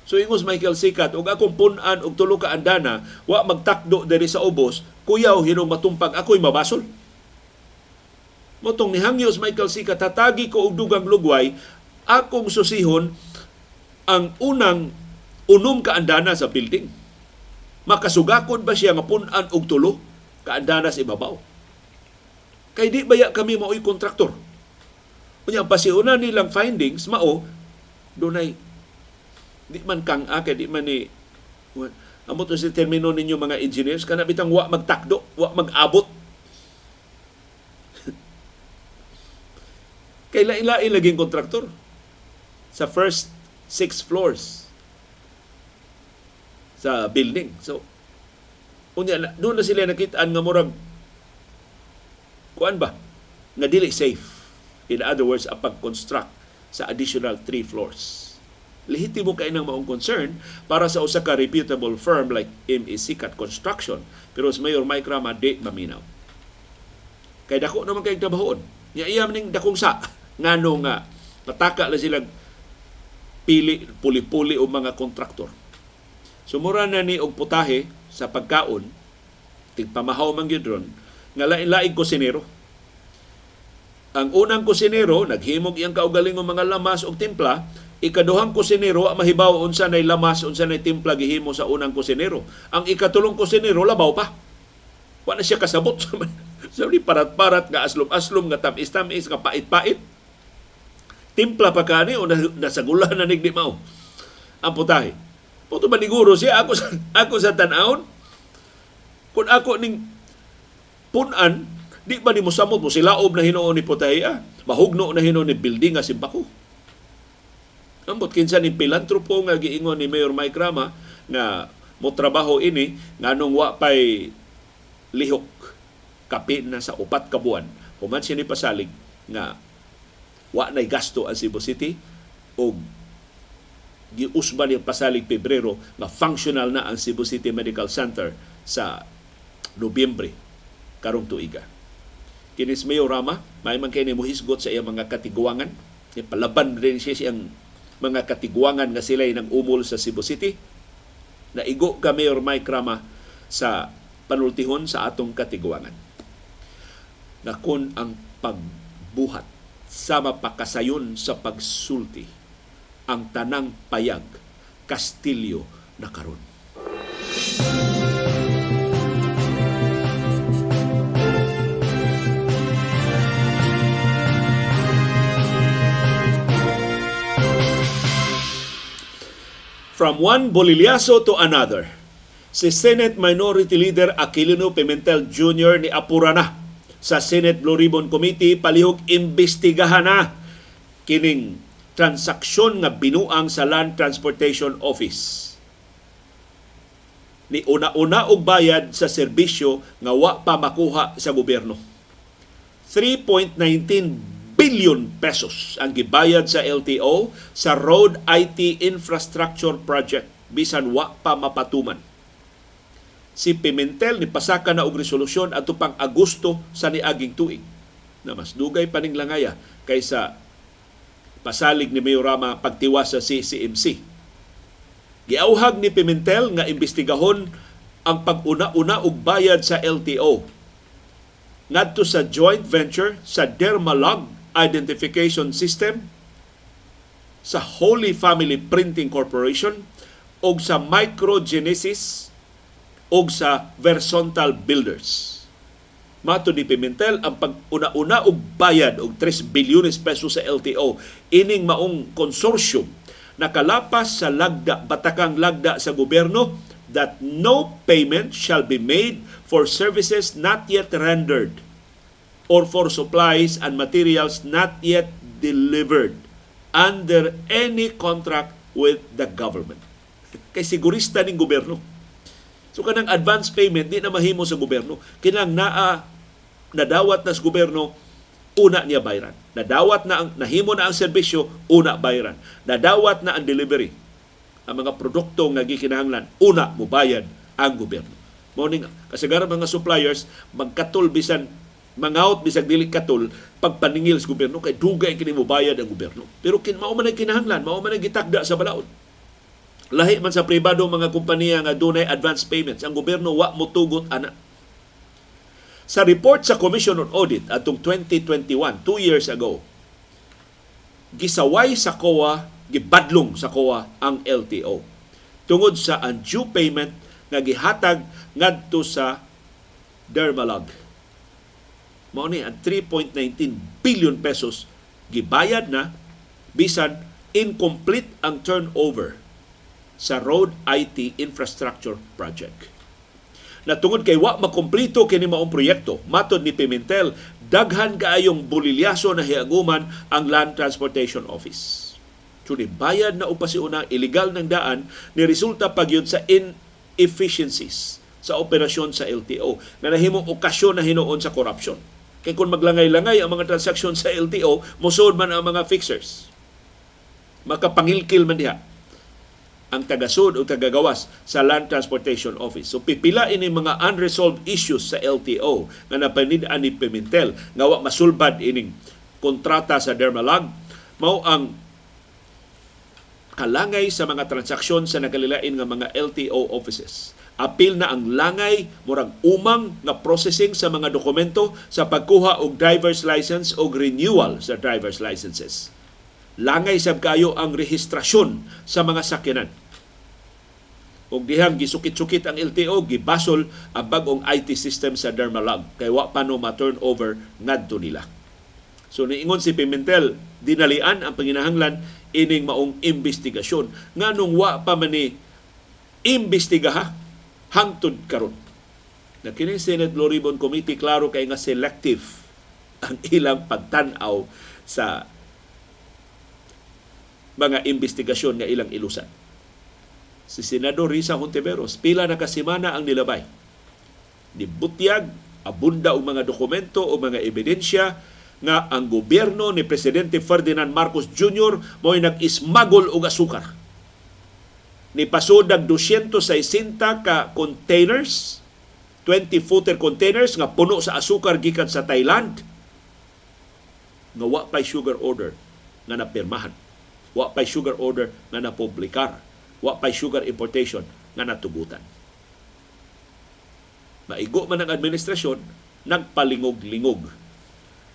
So ingos Michael Sikat, ug akong punan og tulo ka andana, wa magtakdo diri sa ubos, kuyaw hinong matumpag ako'y mabasol. Motong nihangyos Michael Sikat, tatagi ko og dugang lugway, akong susihon ang unang unom kaandana sa building. Makasugakon ba siya nga punan og tulo kaandana sa ibabaw? Kay di baya kami mao'y kontraktor. Unya pasiuna nilang findings mao dunay di man kang ake di man ni amo to si termino ninyo mga engineers kana bitang wa magtakdo, wa mag-abot. *laughs* Kay lain-lain laging kontraktor sa first six floors sa building. So, unya doon na sila nakitaan nga murag kuan ba nga dili safe. In other words, ang pag-construct sa additional three floors. Lehitimo kay nang maong concern para sa usa ka reputable firm like MEC Cat Construction. Pero sa Mayor Mike Rama, di maminaw. Kay dako naman kay trabahoon. Nya iya ning dakong sa ngano *laughs* nga pataka la silang pili puli-puli o mga kontraktor. Sumura na ni og putahe sa pagkaon tigpamahaw man gyud nga lain-laing kusinero. Ang unang kusinero naghimog iyang kaugalingong mga lamas og timpla, ikaduhang kusinero mahibaw unsa nay lamas unsa nay timpla gihimo sa unang kusinero. Ang ikatulong kusinero labaw pa. Wa na siya kasabot *laughs* sa parat-parat nga aslom-aslom nga tamis-tamis nga pait-pait. Timpla pa kani o nas- nasagulan na nigdi mao. Ang putahe. Puto maniguro siya ako sa *laughs* ako sa tan-awon. Kung ako ning punan, di ba ni mo samot mo silaob na hinuon ni putahe ah. Mahugno na hinuon ni building nga simbako. Ambot kinsa ni pilantropo nga giingon ni Mayor Mike Rama nga mo trabaho ini nganong wa pay lihok kapin na sa upat ka buwan human siya ni pasalig nga wa nay gasto ang Cebu City o giusban yung pasalig Pebrero nga functional na ang Cebu City Medical Center sa Nobyembre karong tuiga. Kinis Mayor Rama, may man kay ni muhisgot sa iyang mga katiguangan. Palaban rin siya siyang mga katiguangan nga sila ng umol sa Cebu City. Naigo ka Mayor Mike Rama sa panultihon sa atong katiguangan. Na kung ang pagbuhat sama pakasayon sa pagsulti ang tanang payag Kastilyo na karon. From one bolilyaso to another, si Senate Minority Leader Aquilino Pimentel Jr. ni apura na sa Senate Blue Ribbon Committee palihog imbestigahan na kining transaksyon nga binuang sa Land Transportation Office. Ni una-una og bayad sa serbisyo nga wa pa makuha sa gobyerno. 3.19 billion pesos ang gibayad sa LTO sa Road IT Infrastructure Project bisan wa pa mapatuman. Si Pimentel ni pasaka na og resolusyon ato pang Agosto sa niaging tuig na mas dugay paning langaya kaysa pasalig ni Mayor Rama pagtiwas sa CCMC. Giauhag ni Pimentel nga imbestigahon ang pag-una-una og bayad sa LTO ngadto sa joint venture sa Dermalog Identification System sa Holy Family Printing Corporation o sa Microgenesis o sa Versontal Builders. Mato ni Pimentel ang pag-una-una og bayad og 3 bilyones pesos sa LTO ining maong konsorsyum nakalapas sa lagda batakang lagda sa gobyerno that no payment shall be made for services not yet rendered or for supplies and materials not yet delivered under any contract with the government. Kay sigurista ning gobyerno. So kanang advance payment di na mahimo sa gobyerno. Kinang naa nadawat na sa gobyerno una niya bayran. Nadawat na ang nahimo na ang serbisyo, una bayran. Nadawat na ang delivery. Ang mga produkto nga gikinahanglan, una mo bayad ang gobyerno. Mao ning kasagaran mga suppliers magkatul bisan mangaut bisag dili katul pagpaningil sa gobyerno kay dugay kini mo bayad ang gobyerno. Pero kin mao man ang kinahanglan, mao man ang gitakda sa balaod. Lahi man sa pribado mga kompanya nga dunay advance payments, ang gobyerno wa motugot ana. Sa report sa Commission on Audit atong 2021, two years ago, gisaway sa COA, gibadlong sa COA ang LTO tungod sa undue payment nga gihatag ngadto sa Dermalog. Mao ni ang 3.19 billion pesos gibayad na bisan incomplete ang turnover sa Road IT Infrastructure Project. Na tungod kay wa makomplito kini maong proyekto, matod ni Pimentel, daghan kaayong bulilyaso na hiaguman ang Land Transportation Office. So ni bayad na upasiuna illegal ng daan ni resulta pagyud sa inefficiencies sa operasyon sa LTO na nahimong okasyon na hinuon sa korupsyon. Kaya kung maglangay-langay ang mga transaksyon sa LTO, musod man ang mga fixers. Makapangilkil man diha ang tagasud o tagagawas sa Land Transportation Office. So pipila ini mga unresolved issues sa LTO nga napanid-an ni Pimentel nga wa masulbad ining kontrata sa Dermalog mao ang kalangay sa mga transaksyon sa nagalilain nga mga LTO offices. Apil na ang langay murag umang nga processing sa mga dokumento sa pagkuha og driver's license o renewal sa driver's licenses. Langay sab kayo ang rehistrasyon sa mga sakyanan. Og dihang gisukit-sukit ang LTO, gibasol ang bagong IT system sa Dermalog kay wa pa no ma-turnover ngadto nila. So niingon si Pimentel, dinalian ang panginahanglan ining maong investigasyon nga nung wa pa man ni imbestigaha hangtod karon. Na kini Senate Blue Committee klaro kay nga selective *laughs* ang ilang pagtan-aw sa mga investigasyon nga ilang ilusan. Si Senador Risa Hontiveros, pila na kasimana ang nilabay. Nibutyag, abunda og mga dokumento o mga ebidensya nga ang gobyerno ni Presidente Ferdinand Marcos Jr. mo'y nag-ismagol og asukar. Ni pasodag 260 ka containers, 20-footer containers nga puno sa asukar gikan sa Thailand nga wa pay sugar order nga napirmahan. Wa pay sugar order nga napublikar. Wa pay sugar importation nga natugutan. Maigo man ang administrasyon, nagpalingog-lingog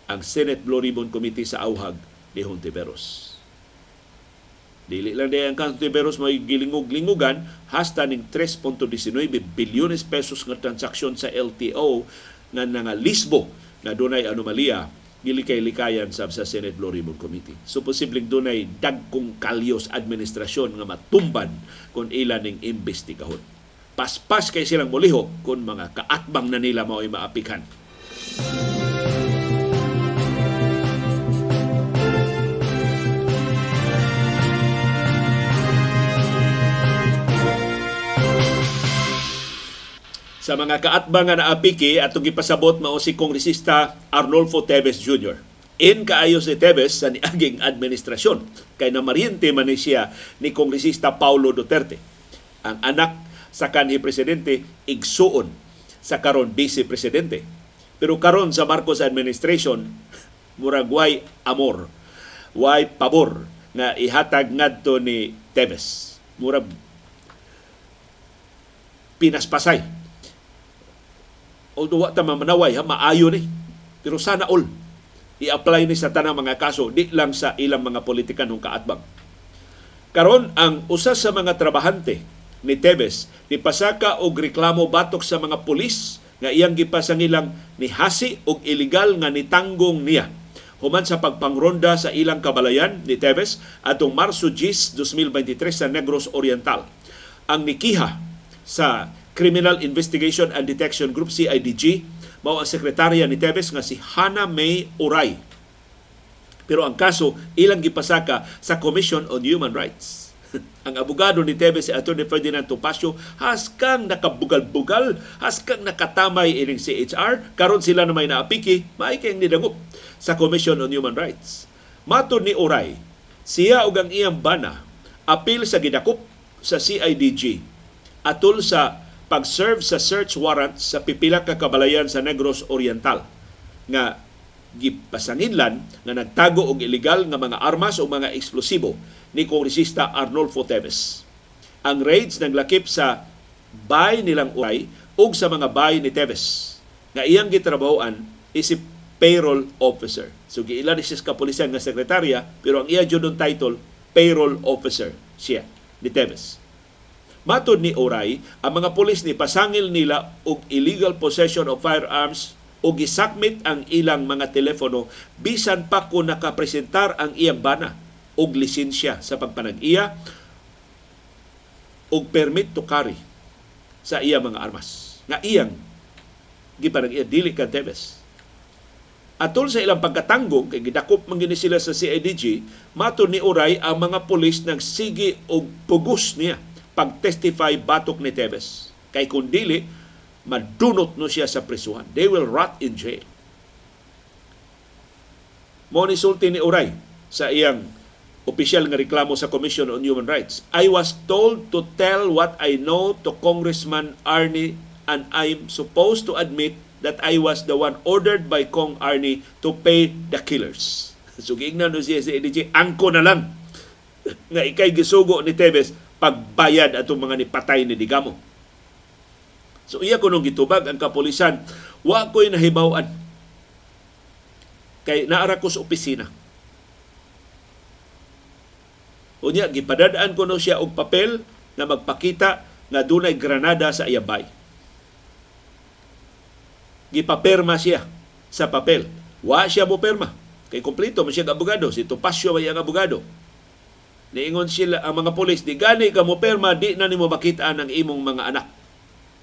ang Senate Blue Ribbon Committee sa auhag ni Hontiveros. Dili lang din ang Hontiveros may gilingog-lingugan hasta ning 3.19 bilyones pesos nga transaksyon sa LTO nga nangalisbo na dunay anomalya gilikay-likayan sab sa Senate Blue Ribbon Committee. So posibleng dunay dagkong kalyos administrasyon nga matumban kung ilan ning imbestigahon. Paspas kay silang muliho kung mga kaatbang na nila mao'y maapikan. Sa mga kaatbang nga naapiki atong gipasabot mao si kongresista Arnolfo Teves Jr. In kaayo si Teves sa niaging administrasyon kay namariente man siya ni kongresista Paulo Duterte. Ang anak sa kanhi presidente igsuon sa karon vice presidente. Pero karon sa Marcos administration murag way amor, way pabor nga ihatag ngadto ni Teves. Murag pinaspasay although wa ta mamanaway ha maayo ni. Pero sana all i-apply ni sa tanang mga kaso di lang sa ilang mga politikan ng kaatbang. Karon ang usa sa mga trabahante ni Tebes ni pasaka og reklamo batok sa mga pulis nga iyang gipasangilang ni hasi og illegal nga nitanggong niya. Human sa pagpangronda sa ilang kabalayan ni Tebes atong Marso 10, 2023 sa Negros Oriental. Ang nikiha sa Criminal Investigation and Detection Group CIDG mao ang sekretarya ni Tebes nga si Hana May Uray. Pero ang kaso ilang gipasaka sa Commission on Human Rights. *laughs* ang abogado ni Tebes si Atty. Ferdinand Topacio haskang nakabugal-bugal, haskang nakatamay ining CHR, karon sila na may naapiki, maay kayong nidangop sa Commission on Human Rights. Matod ni Uray, siya ug ang iyang bana apil sa gidakop sa CIDG atol sa pag-serve sa search warrant sa pipila ka kabalayan sa Negros Oriental nga gipasanginlan nga nagtago og ilegal nga mga armas o mga eksplosibo ni kongresista Arnolfo Teves. Ang raids naglakip sa bay nilang Uray ug sa mga bay ni Teves nga iyang gitrabahoan isip payroll officer. So giilan siya sa kapulisan nga sekretarya pero ang iya jud title payroll officer siya ni Teves. Matod ni Oray, ang mga pulis ni pasangil nila og illegal possession of firearms o gisakmit ang ilang mga telepono bisan pa ko nakapresentar ang iyang bana og lisensya sa pagpanag-iya og permit to carry sa iya mga armas nga iyang gipanag-iya dili ka Tebes. Atol sa ilang pagkatanggong kay gidakop man sila sa CIDG, matud ni Oray ang mga pulis nagsige og pugos niya pag-testify batok ni Tebes. Kay kung dili, madunot no siya sa prisuhan. They will rot in jail. Mo ni Uray sa iyang opisyal nga reklamo sa Commission on Human Rights. I was told to tell what I know to Congressman Arnie and I'm supposed to admit that I was the one ordered by Kong Arnie to pay the killers. *laughs* So giingnan no siya sa EDG, angko na lang *laughs* nga ikay gisugo ni Teves pagbayad atong mga nipatay ni Digamo. So iya ko nung gitubag ang kapulisan, wa ko'y nahibawan. Kay naara ko sa opisina. Unya, gipadadaan ko no siya og papel na magpakita nga dunay granada sa iyabay. Gipaperma siya sa papel. Wa siya mo perma. Kay kompleto man siya abogado. Si Topacio may abogado. Niingon sila ang mga polis, di gani ka mo perma, di na nimo makitaan ang imong mga anak.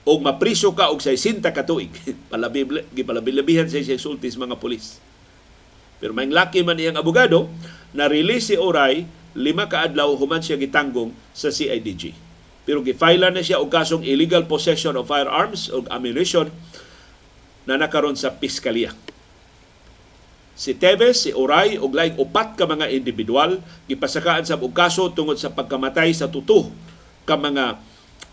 O mapriso ka og 60 ka tuig. *laughs* Palabi, gipalabilabihan sa siya sultis mga polis. Pero may laki man iyang abogado, na-release si Oray lima ka adlaw human siya gitanggong sa CIDG. Pero gifile na siya og kasong illegal possession of firearms o ammunition na nakaron sa piskalya. Si Teves, si Oray ug laing upat ka mga individual gipasakaan sa kaso tungod sa pagkamatay sa tuto ka mga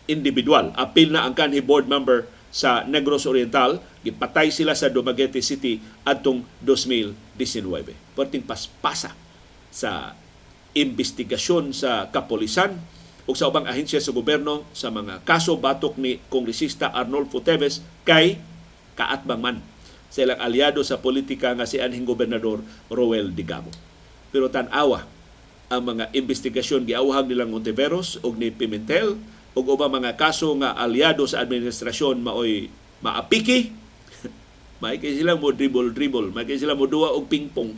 individual. Apil na ang kanhi board member sa Negros Oriental, gipatay sila sa Dumaguete City adtong 2019. Perting paspasa sa investigasyon sa kapolisan o sa ubang ahensya sa gobyerno sa mga kaso batok ni Kongresista Arnolfo Teves kay kaatbang man sa ilang aliado sa politika nga si anhing gobernador Roel Digamo. Pero tan-awa ang mga investigasyon giawhag nilang Monteveros ug ni Pimentel ug ubang mga kaso nga aliado sa administrasyon maoy maapiki *laughs* may kay sila mo dribble dribble may kay sila mo duwa og pingpong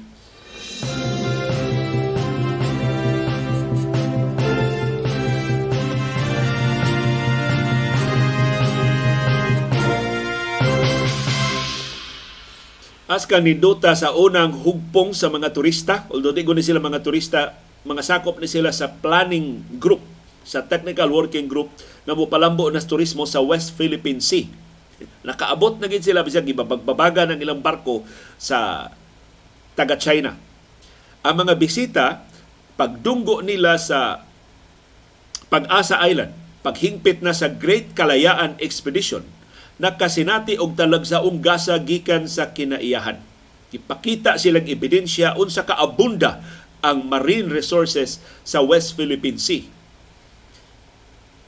As kanindota sa unang hugpong sa mga turista, although di ni sila mga turista, mga sakop ni sila sa planning group, sa technical working group na mupalambo na turismo sa West Philippine Sea. Nakaabot na gid sila bisag gibabagbabaga ng ilang barko sa taga China. Ang mga bisita pagdunggo nila sa Pag-asa Island, paghingpit na sa Great Kalayaan Expedition, nakasinati og talagsaong gasa gikan sa kinaiyahan. Ipakita silang ebidensya unsa kaabunda ang marine resources sa West Philippine Sea.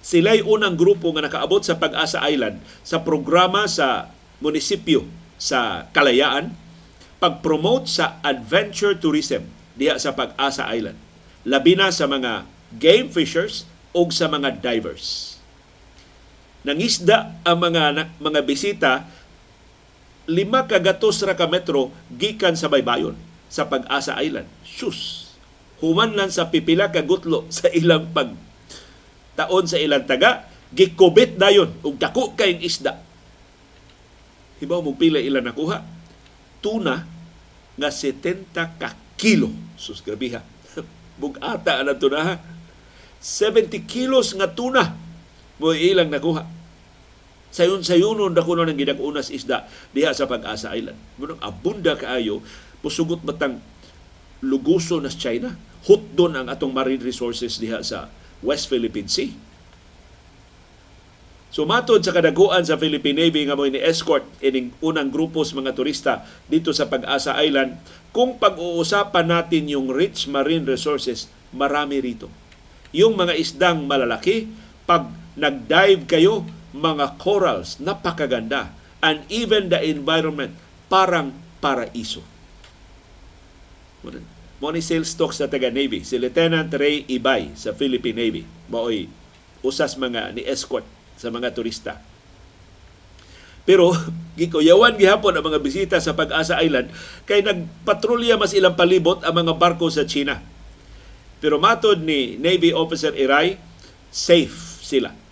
Sila'y unang grupo nga nakaabot sa Pag-asa Island sa programa sa munisipyo sa Kalayaan pag-promote sa adventure tourism diha sa Pag-asa Island. Labi na sa mga game fishers o sa mga divers nangisda ang mga mga bisita lima ka gatos ra ka metro gikan sa baybayon sa Pag-asa Island. Sus. Human lang sa pipila ka gutlo *laughs* sa ilang pag taon sa ilang taga, gikubit dayon ug dako kayong isda. Hibaw mo pila ilang nakuha? Tuna nga 70 ka kilo. Sus, grabe ha. *laughs* Bugata na tuna ha. 70 kilos nga tuna mo ilang nakuha. Sayon sayunon dako na ng gidakunas isda diha sa Pag-asa Island. Munang abunda kaayo pusugot batang luguso na sa China. Hutdon ang atong marine resources diha sa West Philippine Sea. So matod sa kadaguan sa Philippine Navy nga mo ni escort ining unang grupo sa mga turista dito sa Pag-asa Island, kung pag-uusapan natin yung rich marine resources, marami rito. Yung mga isdang malalaki, pag nag-dive kayo, mga corals, napakaganda. And even the environment, parang paraiso. Mo ni sales stock sa taga Navy, si Lieutenant Ray Ibay sa Philippine Navy. Maoy usas mga ni escort sa mga turista. Pero *laughs* gikuyawan gihapon ang mga bisita sa Pag-asa Island kay nagpatrolya mas ilang palibot ang mga barko sa China. Pero matod ni Navy Officer Iray, safe sila.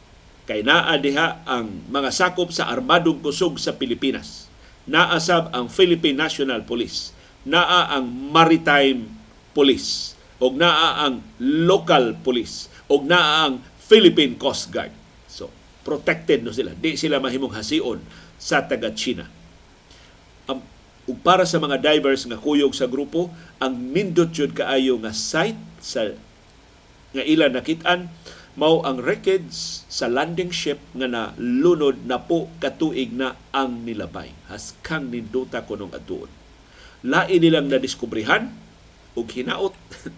Kay naa diha ang mga sakop sa armadong kusog sa Pilipinas. Naasab ang Philippine National Police. Naa ang Maritime Police. O naa ang Local Police. O naa ang Philippine Coast Guard. So, protected no sila. Di sila mahimong hasiun sa taga-China. Ang ug para sa mga divers nga kuyog sa grupo, ang nindot jud kaayo nga site sa nga ila nakitaan mao ang wreckage sa landing ship nga na lunod na po katuig na ang nilabay. Haskang ninduta kunong atuon. Lain nilang nadiskubrihan ug hinaot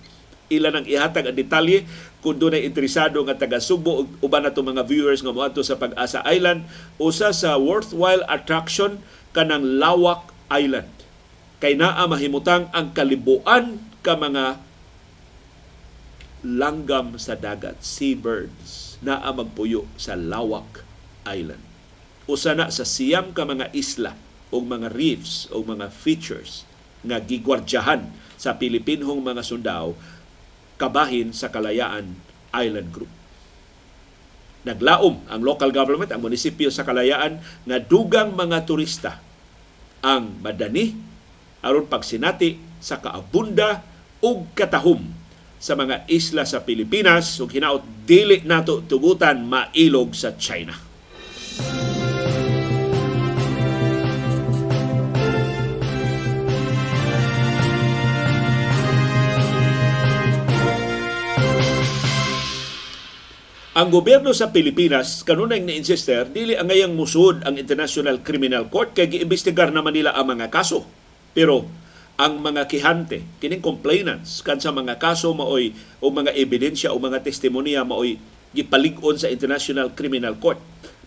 *laughs* ila nang ihatag ang detalye kung doon ay interesado nga taga Subo ug uban na mga viewers nga moadto sa Pag-asa Island usa sa worthwhile attraction kanang Lawak Island kay naa mahimutang ang kalibuan ka mga langgam sa dagat, seabirds, naa magpuyo sa Lawak Island. Usa na sa siyam ka mga isla o mga reefs o mga features nga gigwardyahan sa Pilipinhong mga sundao kabahin sa Kalayaan Island Group. Naglaom ang local government, ang munisipyo sa Kalayaan nga dugang mga turista ang madani aron pagsinati sa kaabunda ug katahom sa mga isla sa Pilipinas ug hinaot dili nato tugutan mailog sa China. Ang gobyerno sa Pilipinas kanunay ni-insister dili ang ngayang musud ang International Criminal Court kay giimbestigar naman nila ang mga kaso. Pero ang mga kihante, kining complainants kan sa mga kaso maoy o mga ebidensya o mga testimonya maoy gipalig-on sa International Criminal Court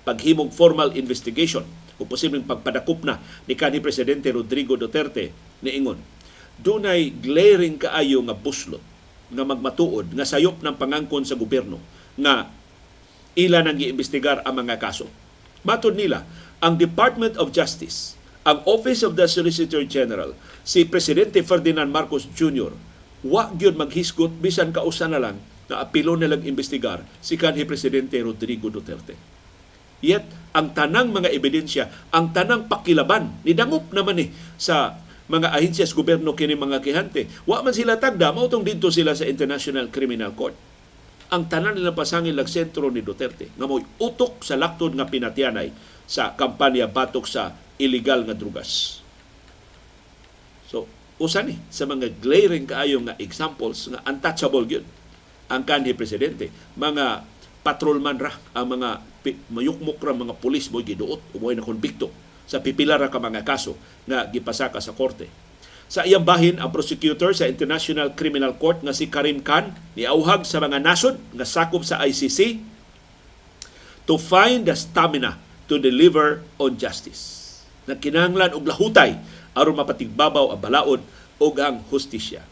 paghimong formal investigation o posibleng pagpadakop na ni kanhi presidente Rodrigo Duterte niingon dunay glaring kaayo nga buslot nga magmatuod nga sayop ng pangangkon sa gobyerno nga ila nang giimbestigar ang mga kaso. Matod nila, ang Department of Justice, ang Office of the Solicitor General, si Presidente Ferdinand Marcos Jr., wa gyud maghisgot bisan kausa na lang na apilo nilang imbestigar si kanhi Presidente Rodrigo Duterte. Yet, ang tanang mga ebidensya, ang tanang pakilaban, nidangop naman eh sa mga ahensyas gobyerno kini mga kihante. Wa man sila tagda, mautong dito sila sa International Criminal Court ang tanan nila pasangin lag sentro ni Duterte nga mo'y utok sa laktod nga pinatianay sa kampanya batok sa illegal nga drugas. So, usa ni sa mga glaring kaayo nga examples nga untouchable gyud ang kanhi presidente. Mga patrolman ra ang mga mayukmok ra mga pulis mo giduot o mo'y na konbikto sa pipila ra ka mga kaso nga gipasaka sa korte. Sa iyang bahin, ang prosecutor sa International Criminal Court nga si Karim Khan niauhag sa mga nasod nga sakop sa ICC to find the stamina to deliver on justice. Nagkinahanglan og lahutay aron mapatigbabaw ang balaod ug ang hustisya.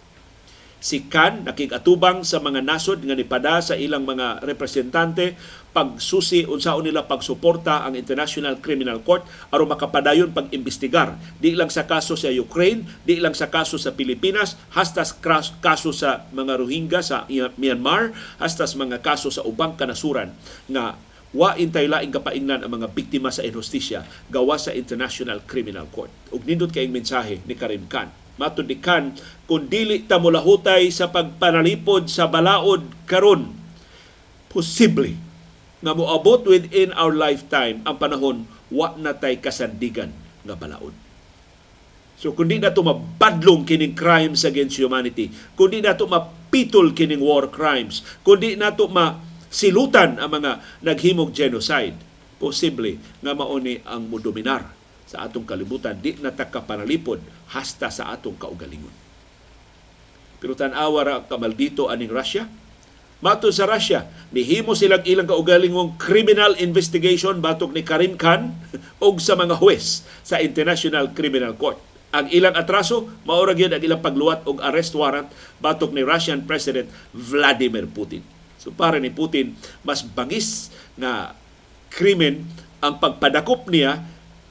Si Khan nakigatubang sa mga nasod nga nipada sa ilang mga representante pagsusi unsaon nila pagsuporta ang International Criminal Court aron makapadayon pag-imbestigar di lang sa kaso sa Ukraine, di lang sa kaso sa Pilipinas, hasta kaso sa mga Rohingya sa Myanmar, hasta mga kaso sa ubang kanasuran nga wa intay laing kapaingnan ang mga biktima sa injustisya gawa sa International Criminal Court. Ug nindot kayong mensahe ni Karim Khan matud ni Khan kung dili ta mulahutay sa pagpanalipod sa balaod karon posible nga moabot within our lifetime ang panahon wa na tay kasandigan nga balaod. So kung di na mabadlong kining crimes against humanity, kung di na ito mapitol kining war crimes, kung di na ito masilutan ang mga naghimog genocide, posible nga mauni ang mudominar sa atong kalibutan, di na takapanalipod hasta sa atong kaugalingon. Pero tanawa ra kamaldito aning Russia, Mato sa Russia, nihimo silang ilang kaugalingong criminal investigation batok ni Karim Khan *laughs* og sa mga huwes sa International Criminal Court. Ang ilang atraso, maura gyud ang ilang pagluwat og arrest warrant batok ni Russian President Vladimir Putin. So para ni Putin, mas bangis nga krimen ang pagpadakop niya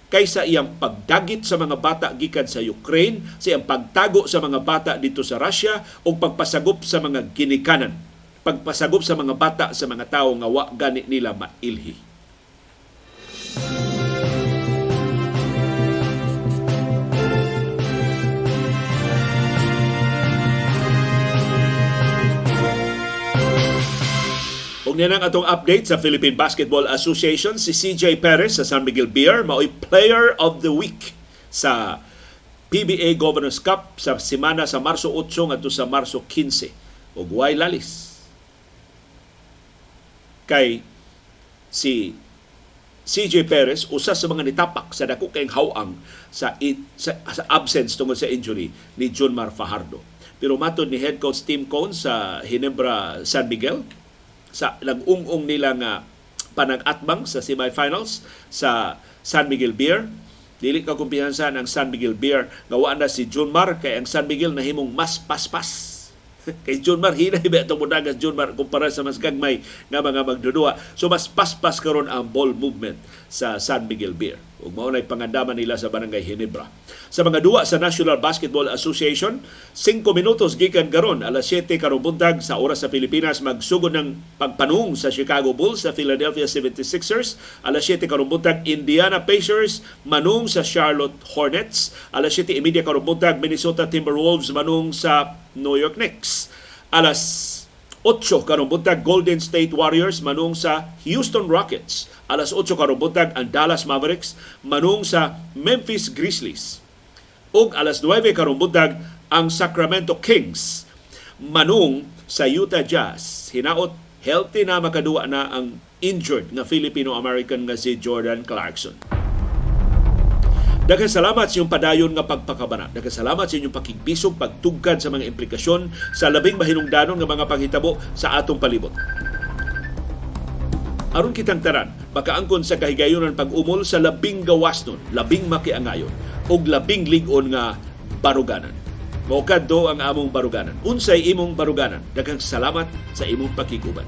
kaysa iyang pagdagit sa mga bata gikan sa Ukraine, sa iyang pagtago sa mga bata dito sa Russia o pagpasagop sa mga ginikanan, pagpasagop sa mga bata sa mga tao nga wa gani nila mailhi. Ug niyan ang atong update sa Philippine Basketball Association. Si CJ Perez sa San Miguel Beer mao'y Player of the Week sa PBA Governors Cup sa semana sa Marso 8 ngadto sa Marso 15 ug way lalis? Kay si CJ Perez usa sa mga nitapak sa dako kayong hawang sa, i- sa, sa absence tungod sa injury ni Junmar Fajardo. Pero matod ni head coach Tim Cone sa Hinebra San Miguel, sa nag-ung-ung nila nga panag-atbang sa semifinals sa San Miguel Beer. Dili ka kumpiyansa ng San Miguel Beer nga wa na si John Mar kay ang San Miguel nahimong mas paspas. *laughs* kay John Mar hinay ba itong mudagas John Mar kumpara sa mas gagmay nga mga magdudua. So mas paspas karon ang ball movement sa San Miguel Beer. Ug mao nay pangandaman nila sa Barangay Hinebra. Sa mga duwa sa National Basketball Association, 5 minutos gikan karon alas 7 karong buntag sa oras sa Pilipinas magsugod ng pagpanung sa Chicago Bulls sa Philadelphia 76ers. Alas 7 karong buntag Indiana Pacers manung sa Charlotte Hornets. Alas 7:30 karong buntag Minnesota Timberwolves manung sa New York Knicks. Alas 8 karong buntag Golden State Warriors manung sa Houston Rockets. Alas 8 karong buntag ang Dallas Mavericks manung sa Memphis Grizzlies. Ug alas 9 karong buntag ang Sacramento Kings manung sa Utah Jazz. Hinaot healthy na makaduwa na ang injured na Filipino-American nga si Jordan Clarkson. Daghang salamat sa inyong padayon nga pagpakabana. Daghang salamat sa inyong pakigbisog, pagtugkad sa mga implikasyon sa labing mahinungdanon nga mga panghitabo sa atong palibot. Aron kitang taran, makaangkon sa kahigayunan pag-umol sa labing gawasnon, labing makiangayon, ug labing ligon nga baruganan. Maukad do ang among baruganan. Unsay imong baruganan. Daghang salamat sa imong pakiguban.